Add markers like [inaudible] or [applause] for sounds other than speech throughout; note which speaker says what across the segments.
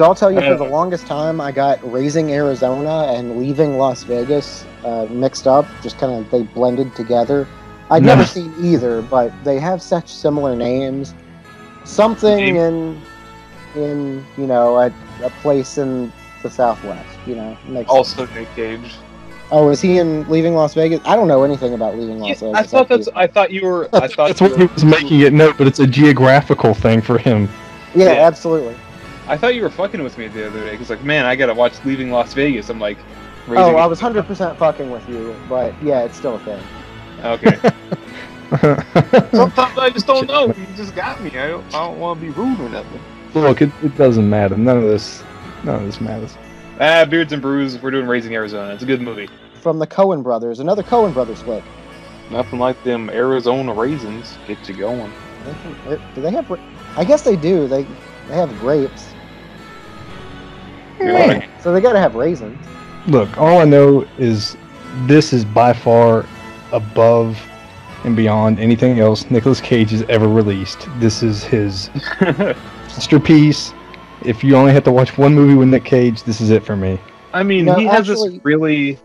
Speaker 1: So I'll tell you, for the longest time, I got Raising Arizona and Leaving Las Vegas uh, mixed up. Just kind of they blended together. I'd never seen either, but they have such similar names. Something
Speaker 2: Name-
Speaker 1: in, in you know, a, a place in the Southwest. You know, makes
Speaker 2: Also Nick Cage.
Speaker 1: Oh, is he in Leaving Las Vegas? I don't know anything about Leaving Las
Speaker 2: Yeah,
Speaker 1: Vegas.
Speaker 2: I thought that's. I thought you were. I thought
Speaker 3: That's
Speaker 2: you
Speaker 3: what he was making it note, but it's a geographical thing for him.
Speaker 1: Yeah,
Speaker 2: Yeah.
Speaker 1: absolutely.
Speaker 2: I thought you were fucking with me the other day. Cause like, man, I gotta watch Leaving Las Vegas. I'm like.
Speaker 1: Oh, I was hundred percent fucking with you, but yeah, it's still a thing.
Speaker 2: Okay. [laughs] Sometimes I just don't know. You just got me. I don't. I don't want to be rude or nothing.
Speaker 3: Look, it, it doesn't matter. None of this, none of this matters.
Speaker 2: Ah, Beards and Brews. We're doing Raising Arizona. It's a good movie.
Speaker 1: From the Coen brothers, another Coen brothers flick.
Speaker 2: Nothing like them Arizona raisins. Get you going.
Speaker 1: They can- Do they have? I guess they do. They they have grapes,
Speaker 2: You're
Speaker 3: Man.
Speaker 2: like,
Speaker 1: so they gotta have raisins.
Speaker 3: Look, all I know is this is by far above and beyond anything else Nicolas Cage has ever released. This is his [laughs] masterpiece. If you only have to watch one movie with Nick Cage, this is it for me.
Speaker 2: I mean,
Speaker 1: No,
Speaker 2: he has this really.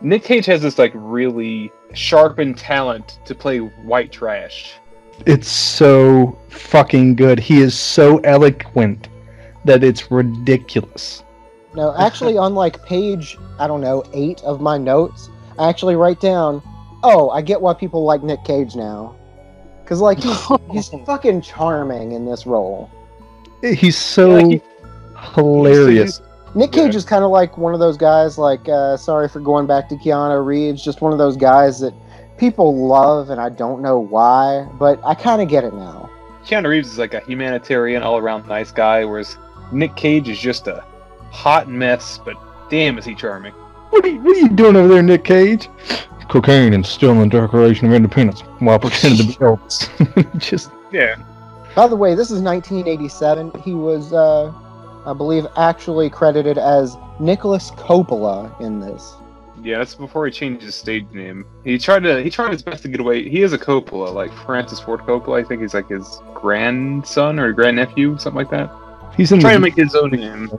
Speaker 2: Nick Cage has this like really sharpened talent to play white trash.
Speaker 3: It's so fucking good. He is so eloquent that it's ridiculous.
Speaker 1: No, actually, on like page I don't know eight of my notes, I actually write down, "Oh, I get why people like Nick Cage now," because like he's [laughs] he's fucking charming in this role.
Speaker 3: He's so
Speaker 2: Yeah, he-
Speaker 3: hilarious.
Speaker 1: Nick
Speaker 2: Yeah.
Speaker 1: Cage is kind of like one of those guys. Like, uh, sorry for going back to Keanu Reeves, just one of those guys that people love, and I don't know why, but I kind of get it now.
Speaker 2: Keanu Reeves is like a humanitarian, all around nice guy, whereas Nick Cage is just a hot mess, but damn is he charming.
Speaker 3: What are, you, what are you doing over there, Nick Cage? Cocaine and stealing the Declaration of Independence while pretending to be Elvis. [laughs] Just
Speaker 2: Yeah.
Speaker 1: By the way, this is 1987. He was, uh, I believe, actually credited as Nicholas Coppola in this.
Speaker 2: Yeah, that's before he changed his stage name. He tried to he tried his best to get away. He is a Coppola, like Francis Ford Coppola. I think he's like his grandson or grandnephew, something like that.
Speaker 3: He's in
Speaker 2: Trying
Speaker 3: the,
Speaker 2: to make his own name.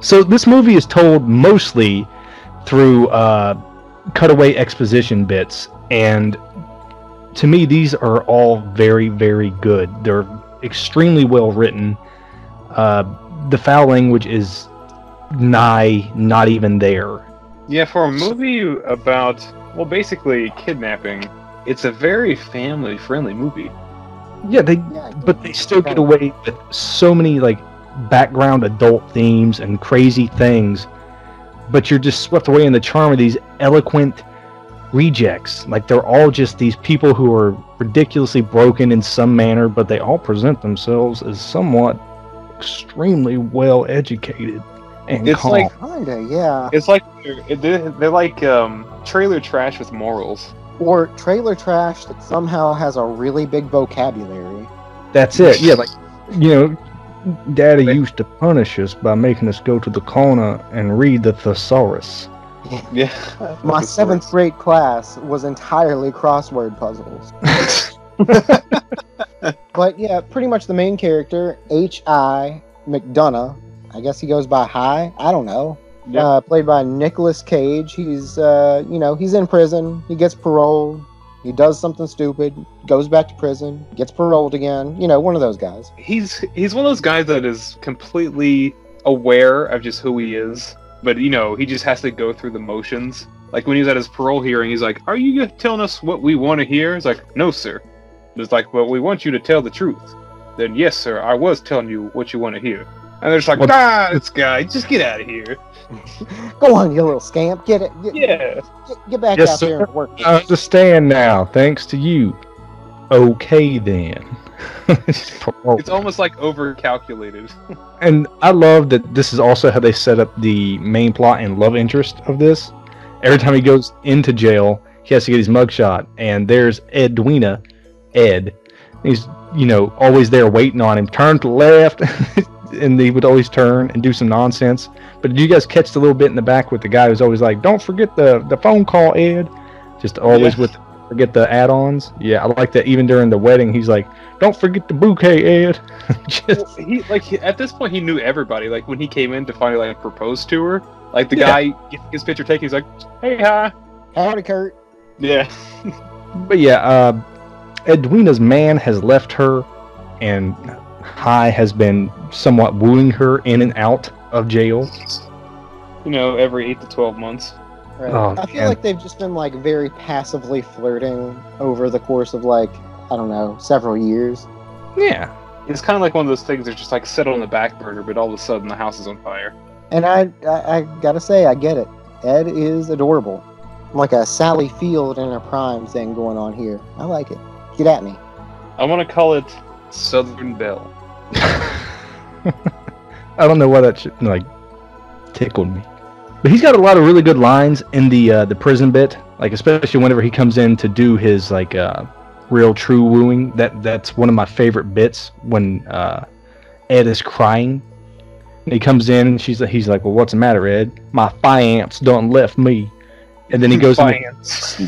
Speaker 3: So this movie is told mostly through uh, cutaway exposition bits, and to me, these are all very, very good. They're extremely well written. Uh, the foul language is nigh not even there.
Speaker 2: Yeah, for a movie about well, basically kidnapping, it's a very family friendly movie.
Speaker 3: Yeah, they
Speaker 1: Yeah,
Speaker 3: but they still get away with so many like background adult themes and crazy things but you're just swept away in the charm of these eloquent rejects like they're all just these people who are ridiculously broken in some manner but they all present themselves as somewhat extremely well educated and
Speaker 2: It's
Speaker 3: calm.
Speaker 2: like-
Speaker 1: Kinda, yeah.
Speaker 2: It's like they're, they're, they're like um, trailer trash with morals.
Speaker 1: Or trailer trash that somehow has a really big vocabulary.
Speaker 3: that's it yeah like you know daddy
Speaker 2: They-
Speaker 3: used to punish us by making us go to the corner and read the thesaurus [laughs]
Speaker 2: Yeah.
Speaker 1: My seventh grade class was entirely crossword puzzles. [laughs] [laughs] but yeah, pretty much the main character, H.I. McDonough. I guess he goes by High. I don't know.
Speaker 2: Yep.
Speaker 1: Uh, played by Nicolas Cage. He's, uh, you know, he's in prison. He gets paroled. He does something stupid, goes back to prison, gets paroled again. You know, one of those guys.
Speaker 2: he's he's one of those guys that is completely aware of just who he is, but you know he just has to go through the motions. Like when he was at his parole hearing, he's like, "Are you telling us what we want to hear?" It's like, "No, sir." It's like, "Well, we want you to tell the truth." Then, yes, sir, I was telling you what you want to hear. And they're just like,
Speaker 3: What-
Speaker 2: "Ah, this guy, just get out of here." [laughs]
Speaker 1: Go on, you little scamp. Get it. Get,
Speaker 2: Yeah,
Speaker 1: get, get back
Speaker 3: Yes,
Speaker 1: out there and work.
Speaker 3: I understand now, thanks to you. Okay then. [laughs]
Speaker 2: it's almost like over calculated. [laughs]
Speaker 3: and I love that this is also how they set up the main plot and love interest of this. Every time he goes into jail, he has to get his mugshot, and there's Edwina, Ed. He's you know always there waiting on him. Turn to the left, and they would always turn and do some nonsense. But did you guys catch the little bit in the back with the guy who's always like, "Don't forget the the phone call, Ed." Just always
Speaker 2: Yeah.
Speaker 3: with forget the add-ons. Yeah, I like that. Even during the wedding, he's like, "Don't forget the bouquet, Ed." [laughs] Just
Speaker 2: Well, he like he, at this point he knew everybody. Like when he came in to finally like propose to her, like the
Speaker 3: Yeah.
Speaker 2: guy gets his picture taken. He's like, "Hey, hi."
Speaker 1: Howdy, Kurt.
Speaker 2: Yeah. [laughs]
Speaker 3: But yeah, uh, Edwina's man has left her, and Hi has been somewhat wooing her in and out of jail.
Speaker 2: You know, every eight to twelve months.
Speaker 1: Right.
Speaker 3: Oh,
Speaker 1: I feel
Speaker 3: man.
Speaker 1: like they've just been like very passively flirting over the course of like I don't know several years.
Speaker 3: Yeah,
Speaker 2: It's kind of like one of those things that just like sit on the back burner, but all of a sudden the house is on fire.
Speaker 1: And I, I, I gotta say, I get it. Ed is adorable, like a Sally Field in her prime thing going on here. I like it. Get at me.
Speaker 2: I want to call it Southern Belle. [laughs] [laughs]
Speaker 3: I don't know why that should, like tickled me. But he's got a lot of really good lines in the uh, the prison bit, like especially whenever he comes in to do his like uh, real true wooing. That that's one of my favorite bits when uh, Ed is crying. And he comes in and she's he's like, "Well, what's the matter, Ed? My fiance done left me." And then he [laughs] goes into
Speaker 2: Finance.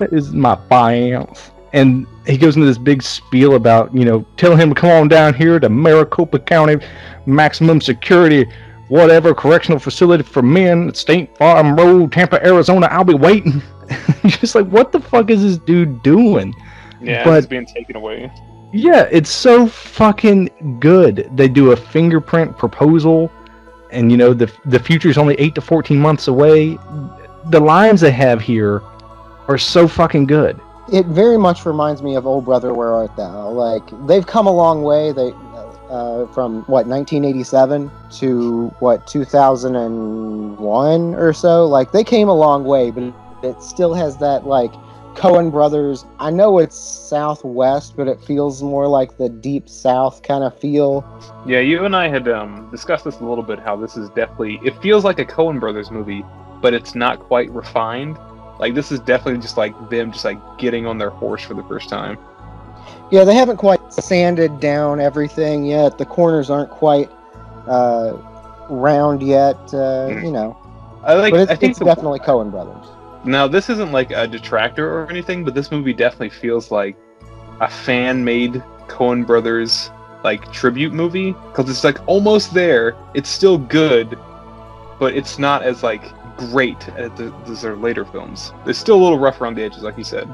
Speaker 2: [laughs]
Speaker 3: is my fiance. And he goes into this big spiel about, you know, telling him to come on down here to Maricopa County Maximum Security, whatever, correctional facility for men State Farm Road, Tempe, Arizona. I'll be waiting. [laughs] Just like, what the fuck is this dude doing?
Speaker 2: Yeah,
Speaker 3: But-
Speaker 2: it's being taken away.
Speaker 3: Yeah, it's so fucking good. They do a fingerprint proposal, and you know the the future is only eight to fourteen months away. The lines they have here are so fucking good.
Speaker 1: It very much reminds me of Old Brother, Where Art Thou? Like they've come a long way. They uh, from what 1987 to what 2001 or so. Like they came a long way, but it still has that like Coen Brothers. I know it's Southwest, but it feels more like the Deep South kind of feel.
Speaker 2: Yeah, you and I had um, discussed this a little bit. How this is definitely it feels like a Coen Brothers movie, but it's not quite refined. Like this is definitely just like them just like getting on their horse for the first time.
Speaker 1: Yeah, they haven't quite sanded down everything yet. The corners aren't quite uh, round yet. Uh,
Speaker 2: Mm.
Speaker 1: you know,
Speaker 2: I like.
Speaker 1: but it's,
Speaker 2: I think
Speaker 1: it's
Speaker 2: the-
Speaker 1: definitely Coen Brothers.
Speaker 2: Now, this isn't like a detractor or anything, but this movie definitely feels like a fan-made Coen Brothers like tribute movie because it's like almost there. It's still good, but it's not as like great at the, as their later films. It's still a little rough around the edges, like you said.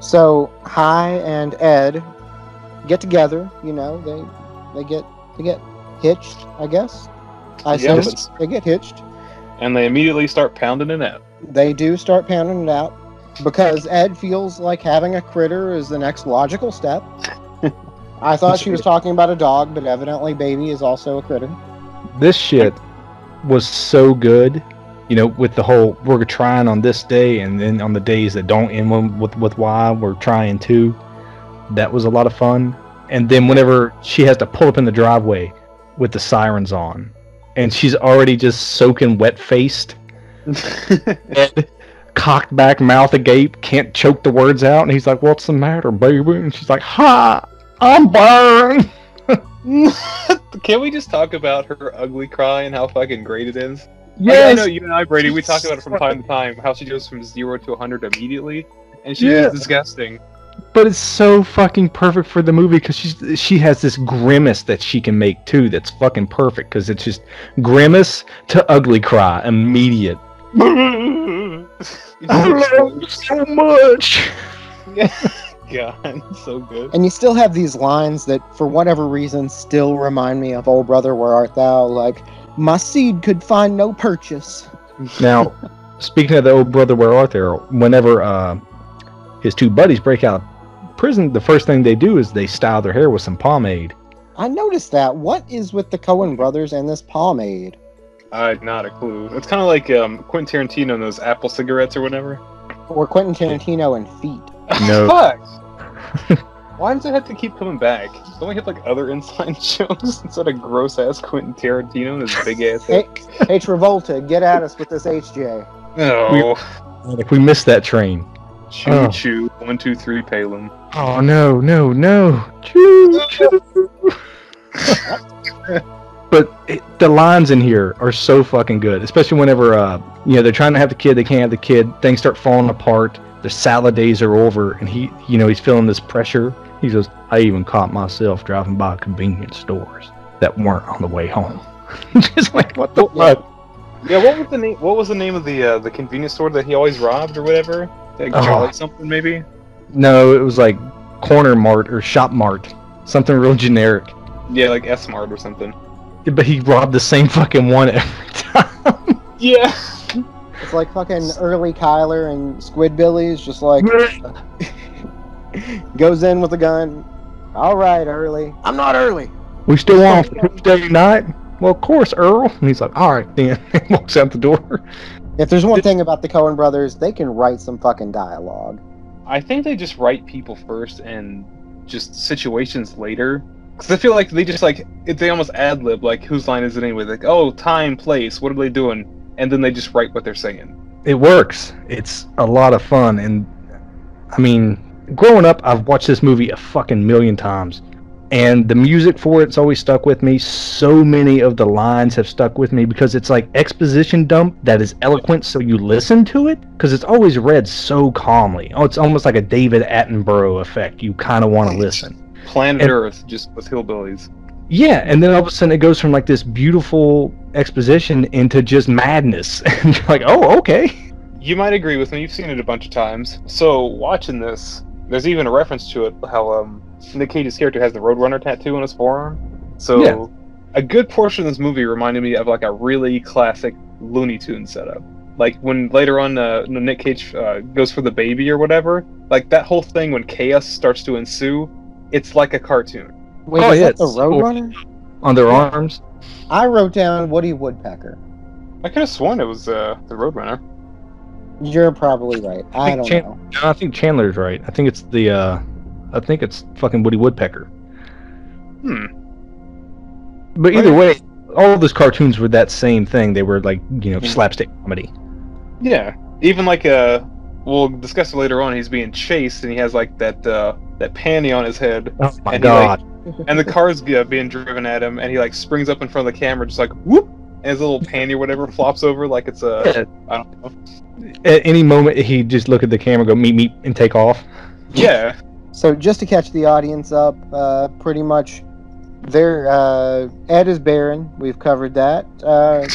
Speaker 1: So Hi and Ed get together. You know, they they get they get hitched. I guess. I
Speaker 2: Yeah,
Speaker 1: suppose they get hitched.
Speaker 2: And they immediately start pounding it out.
Speaker 1: They do start pounding it out because Ed feels like having a critter is the next logical step. [laughs] I thought she was talking about a dog, but evidently baby is also a critter.
Speaker 3: this shit was so good. You know, with the whole we're trying on this day, and then on the days that don't end with with, with Y, we're trying too. That was a lot of fun. And then whenever she has to pull up in the driveway with the sirens on, and she's already just soaking wet faced, [laughs] cocked back, mouth agape, can't choke the words out, and he's like, "What's the matter, baby?" And she's like, "Ha, I'm burned." [laughs] [laughs]
Speaker 2: Can we just talk about her ugly cry and how fucking great it is? Oh, like, I
Speaker 3: Yes.
Speaker 2: know you and I, Brady, we talk about it from time to time, how she goes from zero to 100 immediately, and she's
Speaker 3: Yeah.
Speaker 2: disgusting.
Speaker 3: but it's so fucking perfect for the movie because she's she has this grimace that she can make too. That's fucking perfect because it's just grimace to ugly cry, immediate. [laughs] I love you so much. Yeah. [laughs]
Speaker 2: God, so good.
Speaker 1: And you still have these lines that, for whatever reason, still remind me of "Old Brother, Where Art Thou?" Like, "My seed could find no purchase."
Speaker 3: Now, [laughs] speaking of the old brother, where art thou? Whenever uh, his two buddies break out prison, the first thing they do is they style their hair with some pomade.
Speaker 1: I noticed that. What is with the Coen brothers and this pomade?
Speaker 2: I had not a clue. It's kind of like um, Quentin Tarantino and those Apple cigarettes or whatever.
Speaker 1: Or Quentin Tarantino and feet?
Speaker 3: No. [laughs]
Speaker 2: Fuck! [laughs] Why does it have to keep coming back? Don't we have like other [laughs] inside jokes instead of gross ass Quentin Tarantino and his [laughs] big ass
Speaker 1: Hey,
Speaker 2: head?
Speaker 1: hey Travolta, get at us with this HJ.
Speaker 2: No.
Speaker 3: Like we missed that train.
Speaker 2: Choo
Speaker 3: Oh.
Speaker 2: choo. One, two, three, Palin.
Speaker 3: Oh no, no, no! Choo, choo. [laughs] but it, the lines in here are so fucking good, especially whenever uh, you know they're trying to have the kid, they can't have the kid. Things start falling apart. the salad days are over, and he, you know, he's feeling this pressure. He says, I even caught myself driving by convenience stores that weren't on the way home. [laughs] Just like what the
Speaker 1: Yeah.
Speaker 3: fuck?
Speaker 2: Yeah, what was the name? What was the name of the uh, the convenience store that he always robbed or whatever? Like
Speaker 3: Oh.
Speaker 2: Jolly something maybe.
Speaker 3: No, it was like Corner Mart or Shop Mart, something real generic.
Speaker 2: Yeah, like S Mart or something.
Speaker 3: But he robbed the same fucking one every time. [laughs]
Speaker 2: Yeah.
Speaker 1: It's like fucking early Cuyler and Squidbillies, just like [laughs] [laughs] goes in with a gun. All right, early. I'm not early.
Speaker 3: we still on for Tuesday night? Well, of course, Earl. And he's like, all right, then. [laughs] He walks out the door.
Speaker 1: If there's one thing about the Coen brothers, they can write some fucking dialogue.
Speaker 2: I think they just write people first and just situations later. Because I feel like they just like they almost ad lib like whose line is it anyway? Like oh time place what are they doing? And then they just write what they're saying.
Speaker 3: It works. It's a lot of fun. And I mean, growing up, I've watched this movie a fucking million times. And the music for it's always stuck with me. So many of the lines have stuck with me because it's like exposition dump that is eloquent, so you listen to it because it's always read so calmly. Oh, it's almost like a David Attenborough effect. You kind of want to listen.
Speaker 2: Planet
Speaker 3: And-
Speaker 2: Earth just with hillbillies.
Speaker 3: Yeah, and then all of a sudden it goes from like this beautiful exposition into just madness. [laughs] and you're like, oh, okay.
Speaker 2: You might agree with me. You've seen it a bunch of times. So watching this, there's even a reference to it. How um, Nick Cage's character has the Roadrunner tattoo on his forearm. So
Speaker 3: Yeah.
Speaker 2: a good portion of this movie reminded me of like a really classic Looney Tunes setup. Like when later on, uh, Nick Cage uh, goes for the baby or whatever. Like that whole thing when chaos starts to ensue, it's like a cartoon.
Speaker 1: Wait,
Speaker 3: Oh,
Speaker 1: is
Speaker 3: yeah,
Speaker 1: that the Roadrunner?
Speaker 3: On their arms.
Speaker 1: I wrote down Woody Woodpecker.
Speaker 2: I could have sworn it was uh, the Roadrunner.
Speaker 1: You're probably right. I
Speaker 3: think
Speaker 1: don't
Speaker 3: Chan-
Speaker 1: know.
Speaker 3: No, I think Chandler's right. I think it's the, uh, I think it's fucking Woody Woodpecker.
Speaker 2: Hmm.
Speaker 3: But either way, all of those cartoons were that same thing. They were like, you know,
Speaker 2: Mm.
Speaker 3: slapstick comedy.
Speaker 2: Yeah, even like uh, we'll discuss it later on. He's being chased, and he has like that uh, that panty on his head,
Speaker 3: Oh my
Speaker 2: And he, like,
Speaker 3: god.
Speaker 2: and the car's uh, being driven at him, and he like springs up in front of the camera, just like whoop, and his little panty or whatever flops over like it's a
Speaker 3: Yeah.
Speaker 2: I don't know.
Speaker 3: At any moment, he'd just look at the camera, go meet, meet, and take off.
Speaker 2: Yeah,
Speaker 1: So just to catch the audience up, uh, pretty much, there. Uh, Ed is barren. We've covered that. Uh,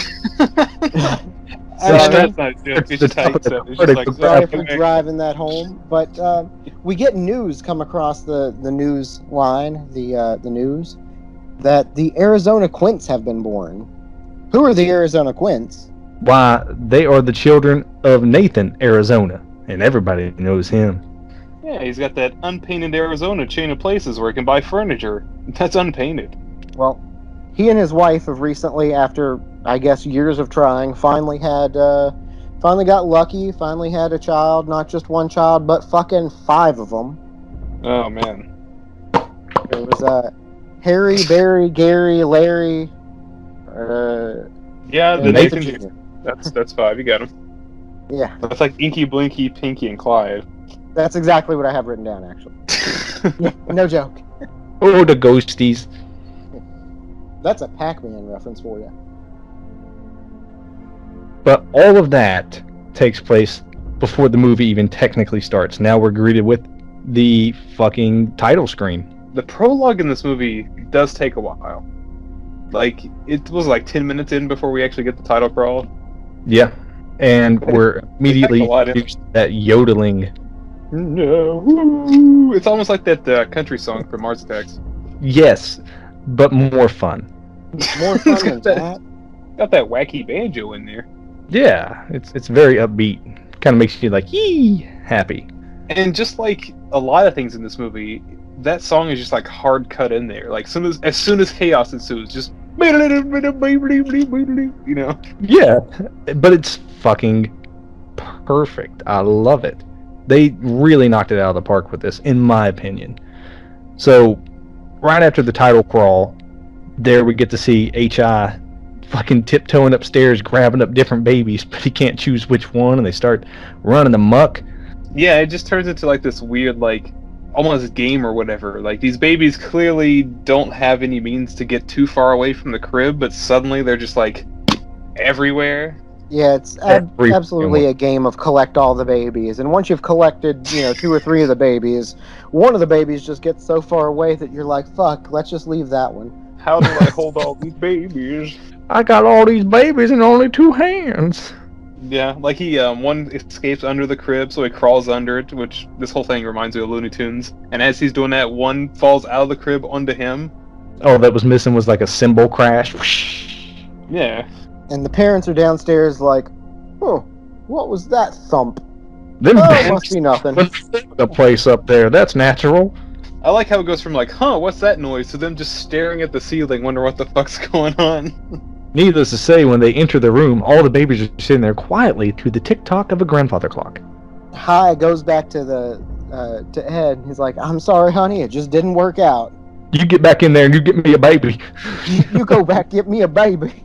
Speaker 2: So [laughs]
Speaker 1: Sorry.
Speaker 2: that's not a. It's just how you. It's just like,
Speaker 1: Sorry for driving that home, but um, we get news come across the the news line, the uh, the news that the Arizona Quints have been born. Who are the Arizona Quints?
Speaker 3: Why, they are the children of Nathan, Arizona. And everybody knows him.
Speaker 2: Yeah, he's got that unpainted Arizona chain of places where he can buy furniture. That's unpainted.
Speaker 1: Well, he and his wife have recently, after I guess years of trying, finally had uh, finally got lucky. Finally had a child, not just one child, but fucking five of them.
Speaker 2: Oh man.
Speaker 1: It was uh, Harry, Barry, Gary, Larry.
Speaker 2: Yeah, the
Speaker 1: and
Speaker 2: Nathan.
Speaker 1: Jr.
Speaker 2: That's that's five. You got him.
Speaker 1: Yeah,
Speaker 2: That's like Inky, Blinky, Pinky, and Clyde.
Speaker 1: that's exactly what I have written down. Actually, [laughs] yeah, no joke.
Speaker 3: Oh, the ghosties.
Speaker 1: That's a Pac-Man reference for you.
Speaker 3: But all of that takes place before the movie even technically starts. Now we're greeted with the fucking title screen.
Speaker 2: the prologue in this movie does take a while. Like it was like ten minutes in before we actually get the title crawl.
Speaker 3: Yeah. And [laughs] we're immediately
Speaker 2: a lot in.
Speaker 3: introduced that yodeling.
Speaker 2: No, it's almost like that uh, country song from Mars Attacks.
Speaker 3: Yes, but more fun. [laughs]
Speaker 1: More fun
Speaker 2: got
Speaker 1: than
Speaker 2: that- [laughs]
Speaker 1: that.
Speaker 2: Got that wacky banjo in there,
Speaker 3: Yeah, it's it's very upbeat. Kind of makes you like yee happy.
Speaker 2: and just like a lot of things in this movie, that song is just like hard cut in there. Like soon as as soon as chaos ensues, just you know.
Speaker 3: Yeah, but it's fucking perfect. I love it. They really knocked it out of the park with this, in my opinion. So, right after the title crawl, there we get to see Hi fucking tiptoeing upstairs, grabbing up different babies, but he can't choose which one, and they start running amok.
Speaker 2: Yeah, it just turns into like this weird like almost game or whatever. Like these babies clearly don't have any means to get too far away from the crib, but suddenly they're just like everywhere.
Speaker 1: Yeah, it's ab- absolutely a game of collect all the babies, and once you've collected, you know, two or three of the babies, one of the babies just gets so far away that you're like, "Fuck, let's just leave that one."
Speaker 2: How do I hold all these babies?
Speaker 3: I got all these babies in only two hands.
Speaker 2: Yeah, like he um one escapes under the crib, so he crawls under it, which this whole thing reminds me of Looney Tunes. And as he's doing that, one falls out of the crib onto him.
Speaker 3: Oh, that was missing was like a cymbal crash.
Speaker 2: Yeah.
Speaker 1: And the parents are downstairs, like, "Oh, what was that thump?
Speaker 3: Them
Speaker 1: Oh,
Speaker 3: bands
Speaker 1: must be nothing."
Speaker 3: the place up there. That's natural.
Speaker 2: I like how it goes from like, huh, what's that noise, to them just staring at the ceiling, wonder what the fuck's [laughs] going on.
Speaker 3: Needless to say, when they enter the room, all the babies are sitting there quietly to the tick tock of a grandfather clock.
Speaker 1: Hi goes back to the uh, to Ed. He's like, "I'm sorry, honey, it just didn't work out.
Speaker 3: You get back in there and you get me a baby.
Speaker 1: You, you go [laughs] back, get me a baby."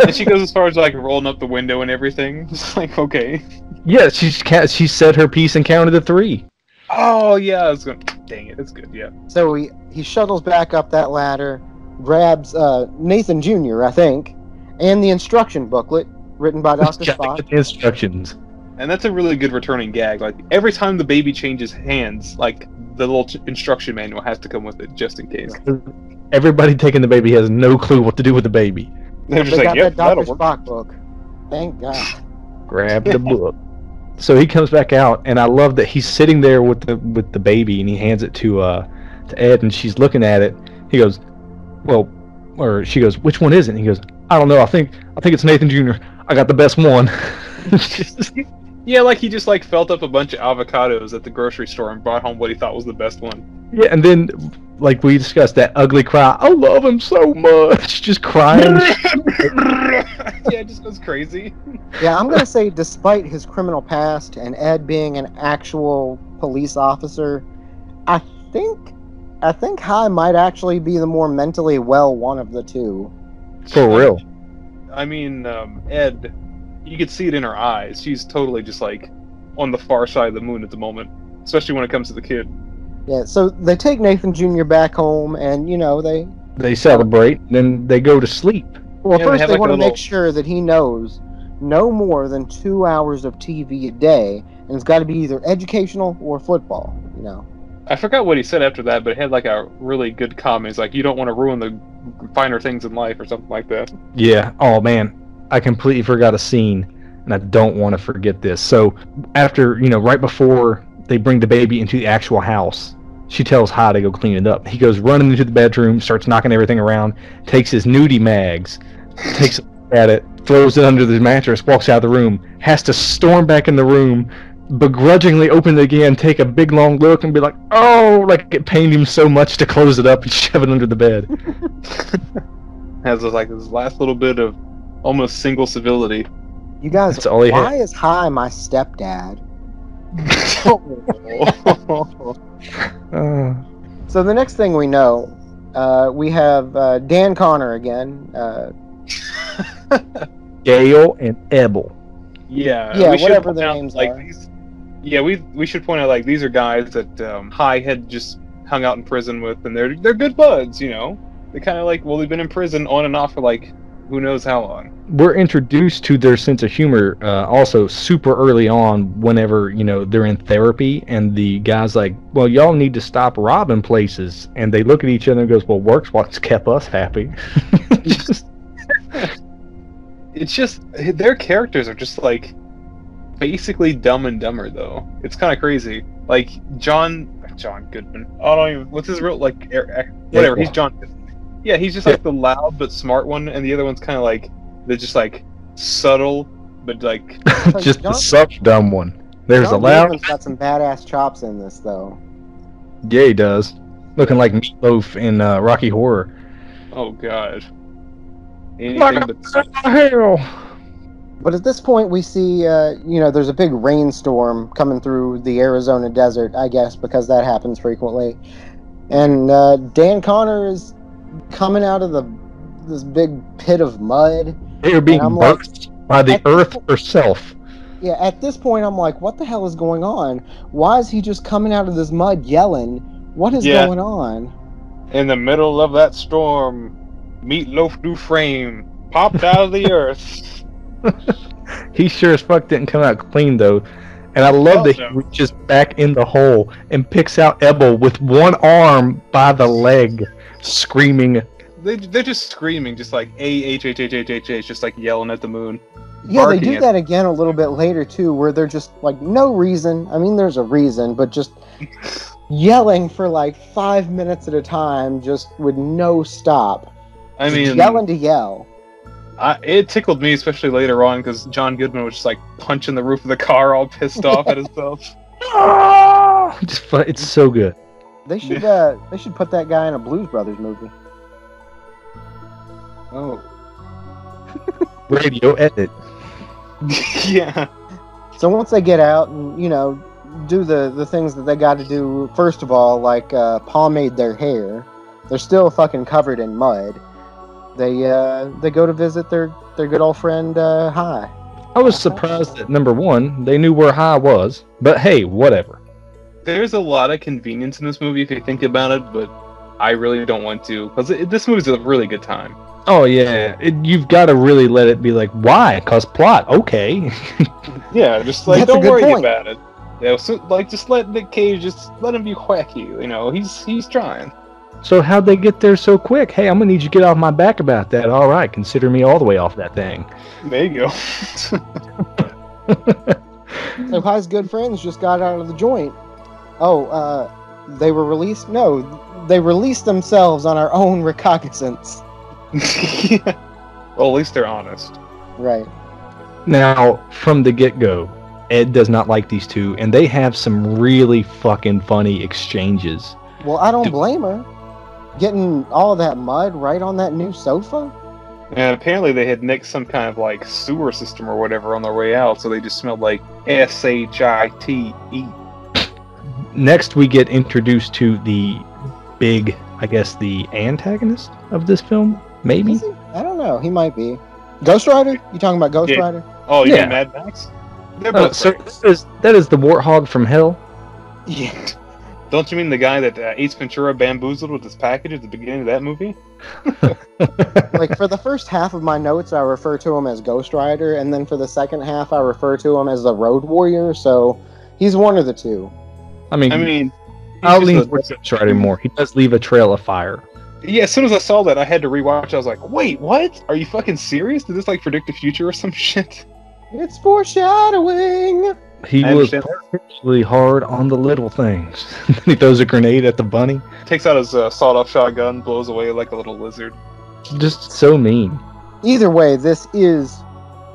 Speaker 2: and she goes as far as like rolling up the window and everything. [laughs] Just like, okay.
Speaker 3: Yeah, she ca- she said her piece and counted to three.
Speaker 2: Oh yeah, I was going. Dang it, it's good. Yeah.
Speaker 1: So he he shuttles back up that ladder, grabs uh, Nathan Jr. I think, and the instruction booklet written by Doctor Spock.
Speaker 3: the instructions.
Speaker 2: And that's a really good returning gag. Like every time the baby changes hands, like the little t- instruction manual has to come with it just in case.
Speaker 3: Everybody taking the baby has no clue what to do with the baby.
Speaker 2: They're just
Speaker 1: they
Speaker 2: like,
Speaker 1: got
Speaker 2: yep,
Speaker 1: that Doctor
Speaker 2: that'll work.
Speaker 1: Spock book. Thank God. [sighs]
Speaker 3: Grab the book. So he comes back out, and I love that he's sitting there with the with the baby, and he hands it to uh to Ed, and she's looking at it. He goes, "Well," or she goes, "Which one is it?" And he goes, "I don't know. I think I think it's Nathan Jr. I got the best one." [laughs]
Speaker 2: Yeah, like he just like felt up a bunch of avocados at the grocery store and brought home what he thought was the best one.
Speaker 3: yeah, and then like we discussed that ugly cry. I love him so much. Just crying. [laughs]
Speaker 2: yeah, it just goes crazy.
Speaker 1: Yeah, I'm gonna say, despite his criminal past and Ed being an actual police officer, I think I think Hi might actually be the more mentally well one of the two.
Speaker 3: For real.
Speaker 2: I mean, um, Ed, you could see it in her eyes. She's totally just like on the far side of the moon at the moment, especially when it comes to the kid.
Speaker 1: Yeah, so they take Nathan Jr. back home, and you know they
Speaker 3: They celebrate, then they go to sleep.
Speaker 1: well
Speaker 2: Yeah,
Speaker 1: first
Speaker 2: have
Speaker 1: they
Speaker 2: like
Speaker 1: want to
Speaker 2: little-
Speaker 1: make sure that he knows no more than two hours of TV a day, and it's got to be either educational or football. You know.
Speaker 2: I forgot what he said after that, but it had like a really good comment. It's like, you don't want to ruin the finer things in life or something like that.
Speaker 3: Yeah. Oh man, I completely forgot a scene, and I don't want to forget this. So after you know, right before they bring the baby into the actual house, she tells Hi to go clean it up. He goes running into the bedroom, starts knocking everything around, takes his nudie mags, takes at it, throws it under the mattress, walks out of the room, has to storm back in the room. Begrudgingly open it again, take a big long look, and be like, "Oh!" Like it pained him so much to close it up and [laughs] shove it under the bed. [laughs]
Speaker 2: Has this, like this last little bit of almost single civility.
Speaker 1: You guys,
Speaker 3: That's all he
Speaker 1: why
Speaker 3: had.
Speaker 1: is Hi my stepdad?
Speaker 3: Uh, [laughs]
Speaker 1: So the next thing we know, uh, we have uh, Dan Connor again. Uh,
Speaker 3: Gale and Evelle.
Speaker 2: Yeah,
Speaker 1: Yeah,
Speaker 2: we
Speaker 1: whatever
Speaker 2: point
Speaker 1: their
Speaker 2: out,
Speaker 1: names
Speaker 2: like,
Speaker 1: are.
Speaker 2: These, yeah, we we should point out like these are guys that um, Hi had just hung out in prison with, and they're they're good buds. You know, they kind of like well, they've been in prison on and off for like who knows how long.
Speaker 3: We're introduced to their sense of humor uh, also super early on. Whenever you know they're in therapy, and the guy's like, "Well, y'all need to stop robbing places," and they look at each other and goes, "Well, work's what's kept us happy." [laughs] Just- [laughs]
Speaker 2: It's just their characters are just like basically Dumb and Dumber though. It's kind of crazy. Like John John Goodman. I don't even what's his real like er, er- whatever. He's John. Yeah, he's just like the loud but smart one, and the other one's kind of like they're just like subtle but like [laughs]
Speaker 3: just the
Speaker 1: John-
Speaker 3: such dumb one. There's
Speaker 1: John
Speaker 3: a loud.
Speaker 1: Goodman's got some badass chops in this, though.
Speaker 3: Yeah, he does. Looking like Meatloaf in uh, Rocky Horror.
Speaker 2: oh god.
Speaker 3: Like
Speaker 2: Anything
Speaker 3: a
Speaker 2: but
Speaker 3: hell.
Speaker 1: But at this point, we see, uh, you know, there's a big rainstorm coming through the Arizona desert, I guess, because that happens frequently. And uh, Dan Connor is coming out of the this big pit of mud.
Speaker 3: They are being
Speaker 1: I'm like-
Speaker 3: burst by the
Speaker 1: At-
Speaker 3: earth herself.
Speaker 1: Yeah, at this point, I'm like, what the hell is going on? Why is he just coming out of this mud yelling? What is
Speaker 2: Yeah.
Speaker 1: going on?
Speaker 2: in the middle of that storm, Meatloaf Dufresne popped out of the [laughs] earth. [laughs]
Speaker 3: he sure as fuck didn't come out clean though. And I love that he reaches back in the hole and picks out Evelle with one arm by the leg, screaming.
Speaker 2: They they're just screaming, just like A H H H H H H, just like yelling at the moon.
Speaker 1: Yeah, they do
Speaker 2: at-
Speaker 1: that again a little bit later too, where they're just like no reason. I mean, there's a reason, but just [laughs] yelling for like five minutes at a time, just with no stop.
Speaker 2: I mean,
Speaker 1: yelling to yell.
Speaker 2: I, it tickled me, especially later on, because John Goodman was just like punching the roof of the car, all pissed off at himself. [laughs]
Speaker 3: "Ah!" Just fu- it's so good.
Speaker 1: They should uh, they should put that guy in a Blues Brothers movie.
Speaker 2: Oh, [laughs]
Speaker 3: Radio edit. [laughs]
Speaker 2: yeah.
Speaker 1: So once they get out and you know do the the things that they got to do, first of all, like uh, pomade their hair, they're still fucking covered in mud. They uh, they go to visit their their good old friend uh, Hi.
Speaker 3: I was surprised that number one, they knew where Hi was, but hey, whatever.
Speaker 2: There's a lot of convenience in this movie if you think about it, but I really don't want to because this movie's a really good time.
Speaker 3: Oh yeah, it, you've got to really let it be like, why? Cause plot. Okay. [laughs]
Speaker 2: Yeah, just like
Speaker 1: That's
Speaker 2: don't worry
Speaker 1: point.
Speaker 2: about it. Yeah, so, like just let Nick Cage just let him be wacky. You know, he's he's trying.
Speaker 3: So how'd they get there so quick? Hey, I'm gonna need you to get off my back about that. All right, consider me all the way off that thing.
Speaker 2: There you go. [laughs]
Speaker 1: So Hi's good friends just got out of the joint. Oh, uh, they were released? No, they released themselves on our own recognizance.
Speaker 2: yeah. [laughs] Well, at least they're honest.
Speaker 1: Right.
Speaker 3: Now, from the get go, Ed does not like these two, and they have some really fucking funny exchanges.
Speaker 1: Well, I don't blame her. Getting all that mud right on that new sofa?
Speaker 2: And apparently they had nicked some kind of like sewer system or whatever on their way out, so they just smelled like S H I T E.
Speaker 3: Next, we get introduced to the big, I guess, the antagonist of this film, maybe?
Speaker 1: I don't know. He might be. Ghost Rider? You talking about Ghost
Speaker 2: Yeah.
Speaker 1: Rider?
Speaker 2: Oh, you
Speaker 3: Yeah.
Speaker 2: Mad Max? They're
Speaker 3: Uh, so
Speaker 2: friends.
Speaker 3: that is, that is the warthog from hell.
Speaker 1: Yeah. [laughs]
Speaker 2: Don't you mean the guy that uh, Ace Ventura bamboozled with his package at the beginning of that movie? [laughs]
Speaker 1: like for the first half of my notes, I refer to him as Ghost Rider, and then for the second half, I refer to him as the Road Warrior. So he's one of the two.
Speaker 3: I mean,
Speaker 2: I mean,
Speaker 3: I'll lean towards Ghost Rider more. He does leave a trail of fire.
Speaker 2: Yeah, as soon as I saw that, I had to rewatch. I was like, "Wait, what? Are you fucking serious? Did this like predict the future or some [laughs] shit?"
Speaker 1: It's foreshadowing.
Speaker 3: He
Speaker 2: I
Speaker 3: was
Speaker 2: understand.
Speaker 3: particularly hard on the little things. [laughs] he throws a grenade at the bunny.
Speaker 2: Takes out his uh, sawed-off shotgun, blows away like a little lizard.
Speaker 3: Just so mean.
Speaker 1: Either way, this is,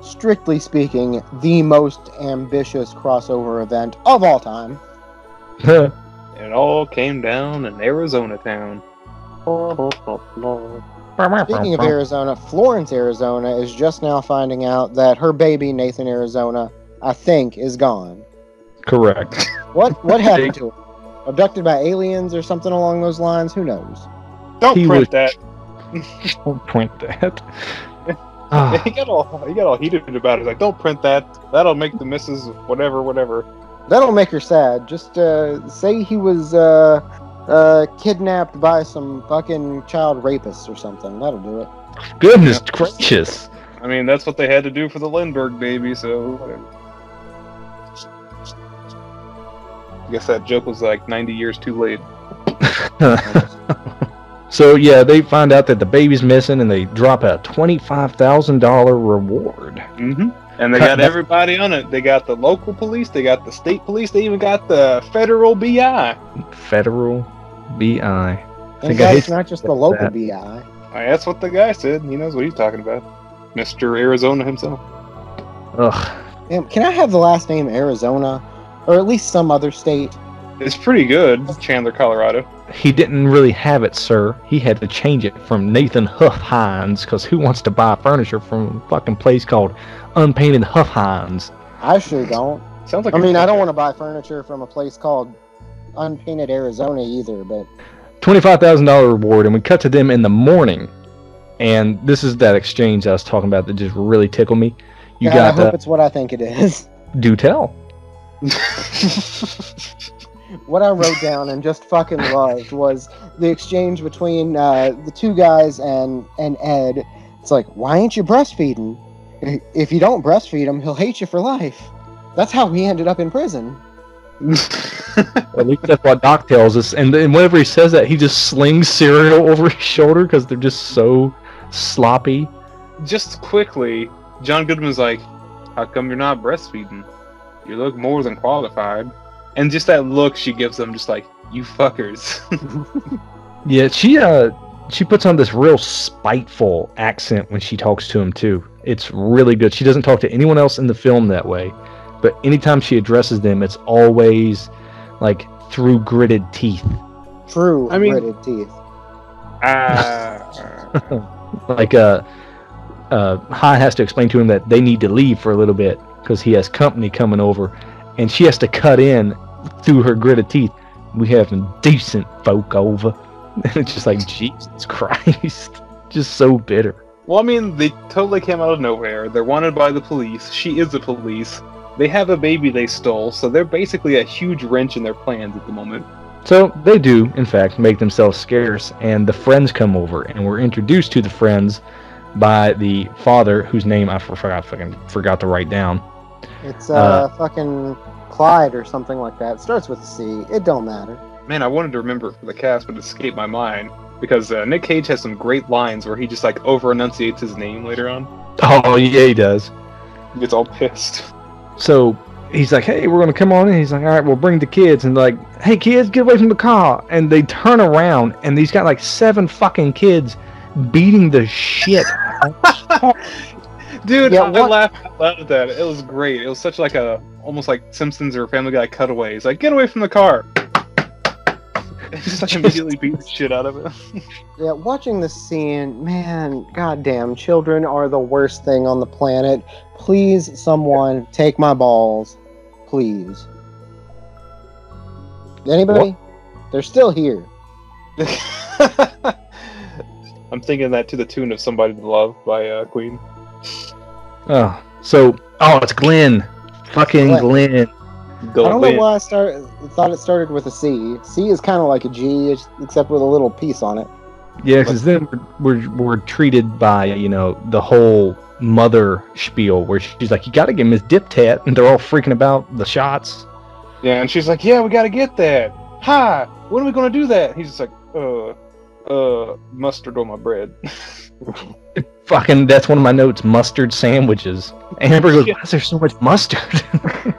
Speaker 1: strictly speaking, the most ambitious crossover event of all time. [laughs]
Speaker 2: It all came down in Arizona town.
Speaker 1: Speaking of Arizona, Florence, Arizona is just now finding out that her baby, Nathan, Arizona, I think, is gone.
Speaker 3: Correct.
Speaker 1: What what [laughs] happened to her? Abducted by aliens or something along those lines? Who knows?
Speaker 2: Don't
Speaker 3: He
Speaker 2: print
Speaker 3: was-
Speaker 2: that. [laughs]
Speaker 3: Don't print that. [laughs] Ah,
Speaker 2: he got all he got all heated about it. He's like, "Don't print that. That'll make the missus whatever, whatever."
Speaker 1: That'll make her sad. Just uh, say he was uh, uh, kidnapped by some fucking child rapists or something. That'll do it.
Speaker 3: goodness gracious.
Speaker 2: I mean, that's what they had to do for the Lindbergh baby. So, whatever. I guess that joke was like 90 years too late. [laughs]
Speaker 3: so yeah, they find out that the baby's missing, and they drop a twenty-five thousand dollar reward.
Speaker 2: Mm-hmm. And they got everybody on it. They got the local police, they got the state police, they even got the federal BI.
Speaker 3: Federal BI.
Speaker 1: And
Speaker 3: think I
Speaker 1: God,
Speaker 3: hate
Speaker 1: it's not just the local
Speaker 3: that.
Speaker 1: BI.
Speaker 2: That's what the guy said. He knows what he's talking about. Mr. Arizona himself.
Speaker 3: Ugh.
Speaker 1: Damn, can I have the last name Arizona, or at least some other state?
Speaker 2: It's pretty good, Chandler, Colorado.
Speaker 3: He didn't really have it, sir. He had to change it from Nathan Huffhines, because who wants to buy furniture from a fucking place called Unpainted Huffhines?
Speaker 1: I sure don't.
Speaker 2: Sounds like
Speaker 1: I mean, I don't want to buy furniture from a place called Unpainted Arizona either, but
Speaker 3: Twenty-five thousand dollar reward, and we cut to them in the morning. And this is that exchange I was talking about that just really tickled me. You
Speaker 1: God, I
Speaker 3: got
Speaker 1: hope
Speaker 3: uh,
Speaker 1: it's what I think it is.
Speaker 3: do tell. [laughs]
Speaker 1: what I wrote down and just fucking loved was the exchange between uh, the two guys and and Ed. It's like, why ain't you breastfeeding? If you don't breastfeed him, he'll hate you for life. That's how he ended up in prison.
Speaker 3: At least that's what Doc tells us. And then whenever he says that, he just slings cereal [laughs] over his shoulder because they're just so sloppy.
Speaker 2: just quickly, John Goodman's like, "How come you're not breastfeeding? You look more than qualified." And just that look she gives them, just like, "You fuckers." [laughs]
Speaker 3: Yeah, she uh she puts on this real spiteful accent when she talks to him too. It's really good. She doesn't talk to anyone else in the film that way, but anytime she addresses them, it's always like through gritted teeth.
Speaker 1: True
Speaker 2: I mean-
Speaker 1: gritted teeth.
Speaker 2: Ah. [laughs]
Speaker 3: Like uh uh Hi has to explain to him that they need to leave for a little bit because he has company coming over, and she has to cut in through her gritted teeth. We have decent folk over. [laughs] And it's just like Jesus Christ, [laughs] just so bitter.
Speaker 2: Well, I mean, they totally came out of nowhere. They're wanted by the police. She is the police. They have a baby they stole, so they're basically a huge wrench in their plans at the moment.
Speaker 3: So they do, in fact, make themselves scarce, and the friends come over, and we're introduced to the friends by the father, whose name I forgot, fucking forgot to write down.
Speaker 1: It's uh,
Speaker 3: Uh,
Speaker 1: fucking Clyde or something like that. It starts with a C. It don't matter.
Speaker 2: Man, I wanted to remember it for the cast, but it escaped my mind because uh, Nick Cage has some great lines where he just like over enunciates his name later on.
Speaker 3: Oh yeah, he does.
Speaker 2: He gets all pissed.
Speaker 3: So he's like, "Hey, we're gonna come on in." He's like, "All right, we'll bring the kids." And like, "Hey, kids, get away from the car!" And they turn around, and he's got like seven fucking kids beating the shit. [laughs]
Speaker 2: Dude,
Speaker 1: Yeah,
Speaker 2: I, I laughed out loud at that. It was great. It was such like a almost like Simpsons or Family Guy cutaway. He's like, "Get away from the car!" [laughs] And just like [laughs] immediately beat the shit out of it. [laughs]
Speaker 1: Yeah, watching this scene, man, goddamn, children are the worst thing on the planet. Please, someone, take my balls. Please. Anybody? They're still here.
Speaker 2: I'm thinking that to the tune of "Somebody to Love" by uh, Queen.
Speaker 3: Oh, so oh, it's Glenn, fucking
Speaker 1: Glenn.
Speaker 3: Glenn.
Speaker 1: I don't know why I start, thought it started with a C. C is kind of like a G, except with a little piece on it.
Speaker 3: Yeah, because then we're, we're we're treated by you know the whole mother spiel where she's like, "You got to get him his dip tat," and they're all freaking about the shots.
Speaker 2: Yeah, and she's like, "Yeah, we gotta get that. Hi, when are we gonna do that?" He's just like, "Uh, uh, mustard on my bread." [laughs]
Speaker 3: Fucking, that's one of my notes: mustard sandwiches. Amber goes,
Speaker 2: Yeah.
Speaker 3: "Why is there so much mustard?" [laughs]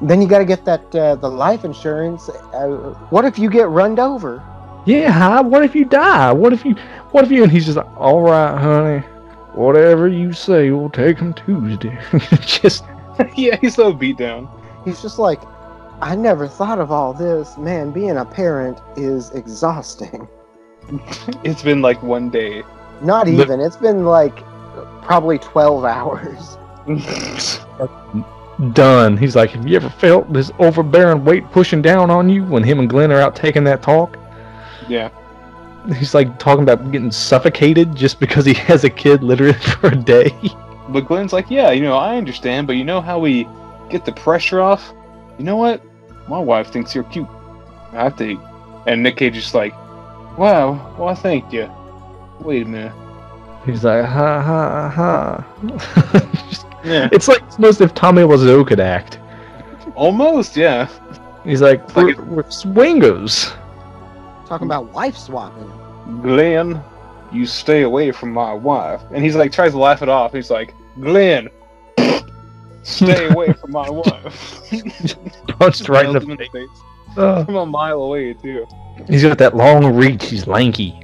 Speaker 1: Then you got to get that uh, the life insurance. Uh, what if you get runned over?
Speaker 3: yeah, hi, what if you die? What if you? What if you? And he's just like, "All right, honey, whatever you say, we'll take him Tuesday." [laughs] just [laughs]
Speaker 2: yeah, he's so beat down.
Speaker 1: He's just like, I never thought of all this. Man, being a parent is exhausting.
Speaker 2: It's been like one day.
Speaker 1: Not
Speaker 3: But-
Speaker 1: even. It's been like probably 12 hours. [laughs]
Speaker 3: done. He's like, "Have you ever felt this overbearing weight pushing down on you?" When him and Glenn are out taking that talk.
Speaker 2: yeah,
Speaker 3: He's like talking about getting suffocated just because he [laughs] has a kid literally [laughs] for a day.
Speaker 2: but Glenn's like, "Yeah, you know, I understand, but you know how we get the pressure off? You know what? My wife thinks you're cute. I think." And Nick Cage is just like, "Wow, well, I thank you. Wait a minute."
Speaker 3: He's like, ha ha ha. Just- [laughs]
Speaker 2: Yeah,
Speaker 3: it's like it's almost if Tommy Wiseau could act.
Speaker 2: almost. Yeah.
Speaker 3: He's like,
Speaker 2: like
Speaker 3: we're, we're swingers.
Speaker 1: Talking about wife swapping.
Speaker 2: Glenn, you stay away from my wife. And he's like, tries to laugh it off. He's like, Glenn, stay [laughs] away from my wife. [laughs]
Speaker 3: Punched right in the face.
Speaker 2: face
Speaker 3: Uh,
Speaker 2: from a mile away, too.
Speaker 3: he's got that long reach. He's lanky.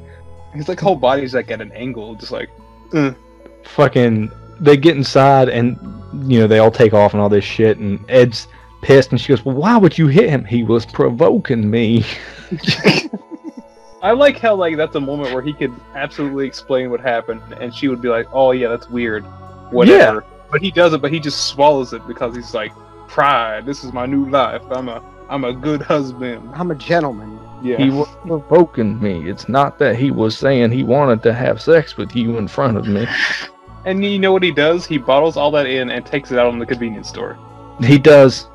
Speaker 2: His like whole body's like at an angle, just like, mm.
Speaker 3: Fucking, they get inside and you know they all take off and all this shit. And Ed's pissed, and she goes, "Well, why would you hit him? He was provoking me." [laughs]
Speaker 2: I like how like that's a moment where he could absolutely explain what happened, and she would be like, "Oh yeah, that's weird, whatever." But he doesn't. But he just swallows it because he's like, "Pride. This is my new life. I'm a I'm a good husband."
Speaker 1: I'm a gentleman.
Speaker 2: Yeah.
Speaker 3: He was provoking me. It's not that he was saying he wanted to have sex with you in front of me. [laughs]
Speaker 2: And you know what he does? He bottles all that in and takes it out on the convenience store.
Speaker 3: He does.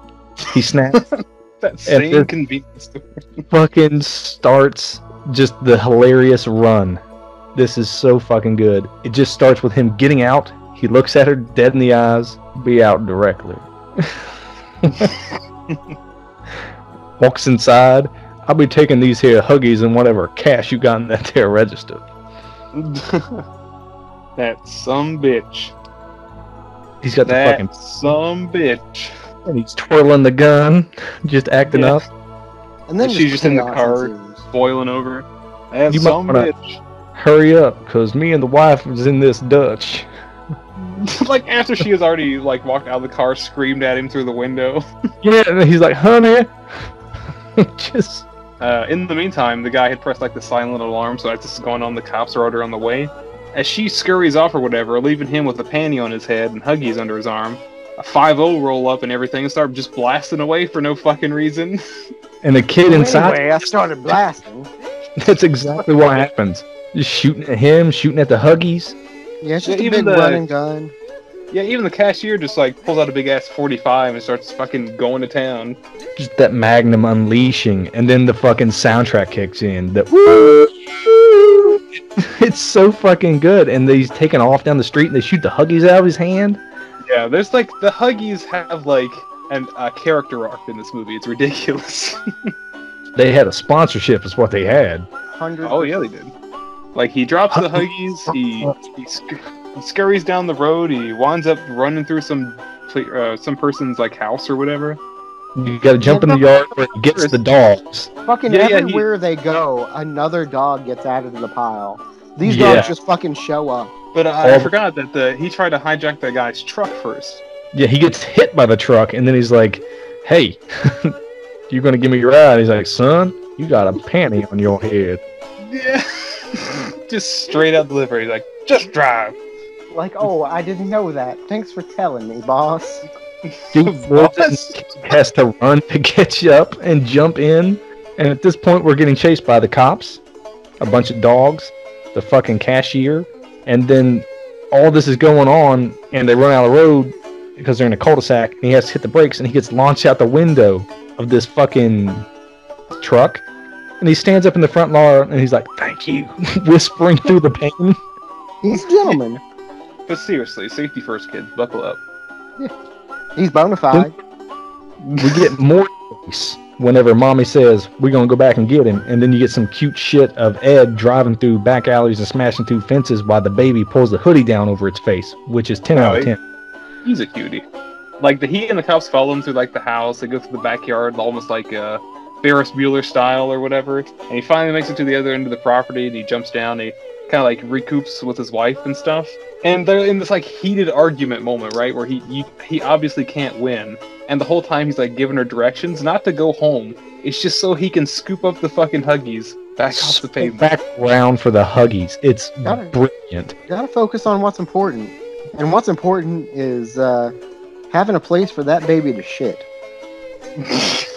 Speaker 3: He snaps. [laughs]
Speaker 2: That same convenience store.
Speaker 3: fucking starts just the hilarious run. This is so fucking good. It just starts with him getting out. He looks at her dead in the eyes. Be out directly. [laughs] Walks inside. I'll be taking these here huggies and whatever cash you got in that there register. [laughs]
Speaker 2: that some bitch.
Speaker 3: He's got the fucking
Speaker 2: some bitch.
Speaker 3: and he's twirling the gun, just acting
Speaker 2: Yeah.
Speaker 3: up.
Speaker 1: And then
Speaker 2: She's just in the car.
Speaker 1: ensues.
Speaker 2: Boiling over. That
Speaker 3: You
Speaker 2: some
Speaker 3: wanna-
Speaker 2: bitch.
Speaker 3: Hurry up, cause me and the wife is in this Dutch. [laughs]
Speaker 2: like after she has already like walked out of the car, screamed at him through the window. [laughs]
Speaker 3: Yeah, and he's like, honey. just
Speaker 2: Uh, in the meantime, the guy had pressed like the silent alarm, so as this is going on, the cops are already on the way. As she scurries off or whatever, leaving him with a panty on his head and Huggies under his arm, a 5-0 roll up and everything and start just blasting away for no fucking reason. [laughs]
Speaker 3: and the kid inside.
Speaker 1: Anyway, I started blasting. [laughs]
Speaker 3: That's exactly what happens. Just shooting at him, shooting at the huggies.
Speaker 1: Yeah, it's just
Speaker 2: Yeah,
Speaker 1: a
Speaker 2: even
Speaker 1: big
Speaker 2: the-
Speaker 1: run and gun.
Speaker 2: Yeah, even the cashier just like pulls out a big ass 45 and starts fucking going to town.
Speaker 3: Just that magnum unleashing, and then the fucking soundtrack kicks in. The [laughs] it's so fucking good, and he's taking off down the street, and they shoot the huggies out of his hand.
Speaker 2: Yeah, there's like the Huggies have like an a character arc in this movie. It's ridiculous. [laughs]
Speaker 3: They had a sponsorship, is what they had.
Speaker 1: Hundred.
Speaker 2: oh yeah, they did. Like he drops the Huggies, he he, sc- he scurries down the road, he winds up running through some pla- uh, some person's like house or whatever.
Speaker 3: You got to jump in the yard where it gets the dogs.
Speaker 1: Fucking
Speaker 2: Yeah, yeah, he-
Speaker 1: everywhere they go, another dog gets added to the pile. These
Speaker 3: Yeah.
Speaker 1: dogs just fucking show up.
Speaker 2: But uh, I forgot that the he tried to hijack that guy's truck first.
Speaker 3: Yeah, he gets hit by the truck, and then he's like, "Hey, [laughs] you gonna give me your ride?" He's like, "Son, you got a panty on your head."
Speaker 2: Yeah. [laughs] just straight up delivery. He's like, just drive.
Speaker 1: Like, oh, I didn't know that. Thanks for telling me, boss.
Speaker 3: Dude [laughs]
Speaker 2: Boss.
Speaker 3: has to run to catch up and jump in, and at this point, we're getting chased by the cops, a bunch of dogs, the fucking cashier, and then all this is going on, and they run out of the road because they're in a cul-de-sac, and he has to hit the brakes, and he gets launched out the window of this fucking truck. And he stands up in the front lawn and he's like, "Thank you," [laughs] whispering through the pain.
Speaker 1: He's a gentleman.
Speaker 2: But seriously, safety first, kids. Buckle up. Yeah. [laughs]
Speaker 1: He's bona fide.
Speaker 3: we get more whenever mommy says we're gonna go back and get him and then you get some cute shit of ed driving through back alleys and smashing through fences while the baby pulls the hoodie down over its face which is 10 out of
Speaker 2: Right.
Speaker 3: 10
Speaker 2: He's a cutie. Like the he and the cops follow him through like the house. They go through the backyard, almost like uh, Ferris Bueller style or whatever. And he finally makes it to the other end of the property, and he jumps down. And he kind of like recoups with his wife and stuff. And they're in this like heated argument moment, right, where he you, he obviously can't win. And the whole time he's like giving her directions not to go home. It's just so he can scoop up the fucking huggies back off the pavement.
Speaker 3: back round for the huggies it's
Speaker 1: Got it.
Speaker 3: brilliant
Speaker 1: Gotta focus on what's important. And what's important is uh, having a place for that baby to shit. [laughs]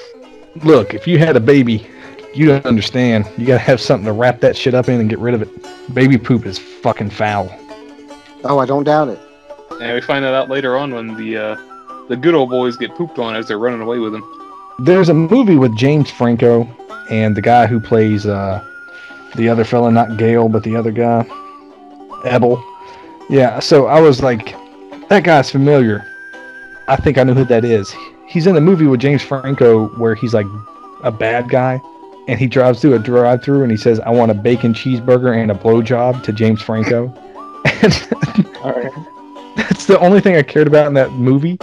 Speaker 3: look if you had a baby you don't understand you gotta have something to wrap that shit up in and get rid of it baby poop is fucking foul
Speaker 1: Oh, I don't doubt it.
Speaker 2: And we find that out later on when the uh, the good old boys get pooped on as they're running away with him.
Speaker 3: there's a movie with James Franco and the guy who plays uh, the other fella, not Gale, but the other guy, Evelle. Yeah, so I was like, that guy's familiar. I think I know who that is. He's in a movie with James Franco where he's like a bad guy, and he drives through a drive-through and he says, "I want a bacon cheeseburger and a blowjob" to James Franco. [laughs]
Speaker 2: All right.
Speaker 3: that's the only thing I cared about in that movie.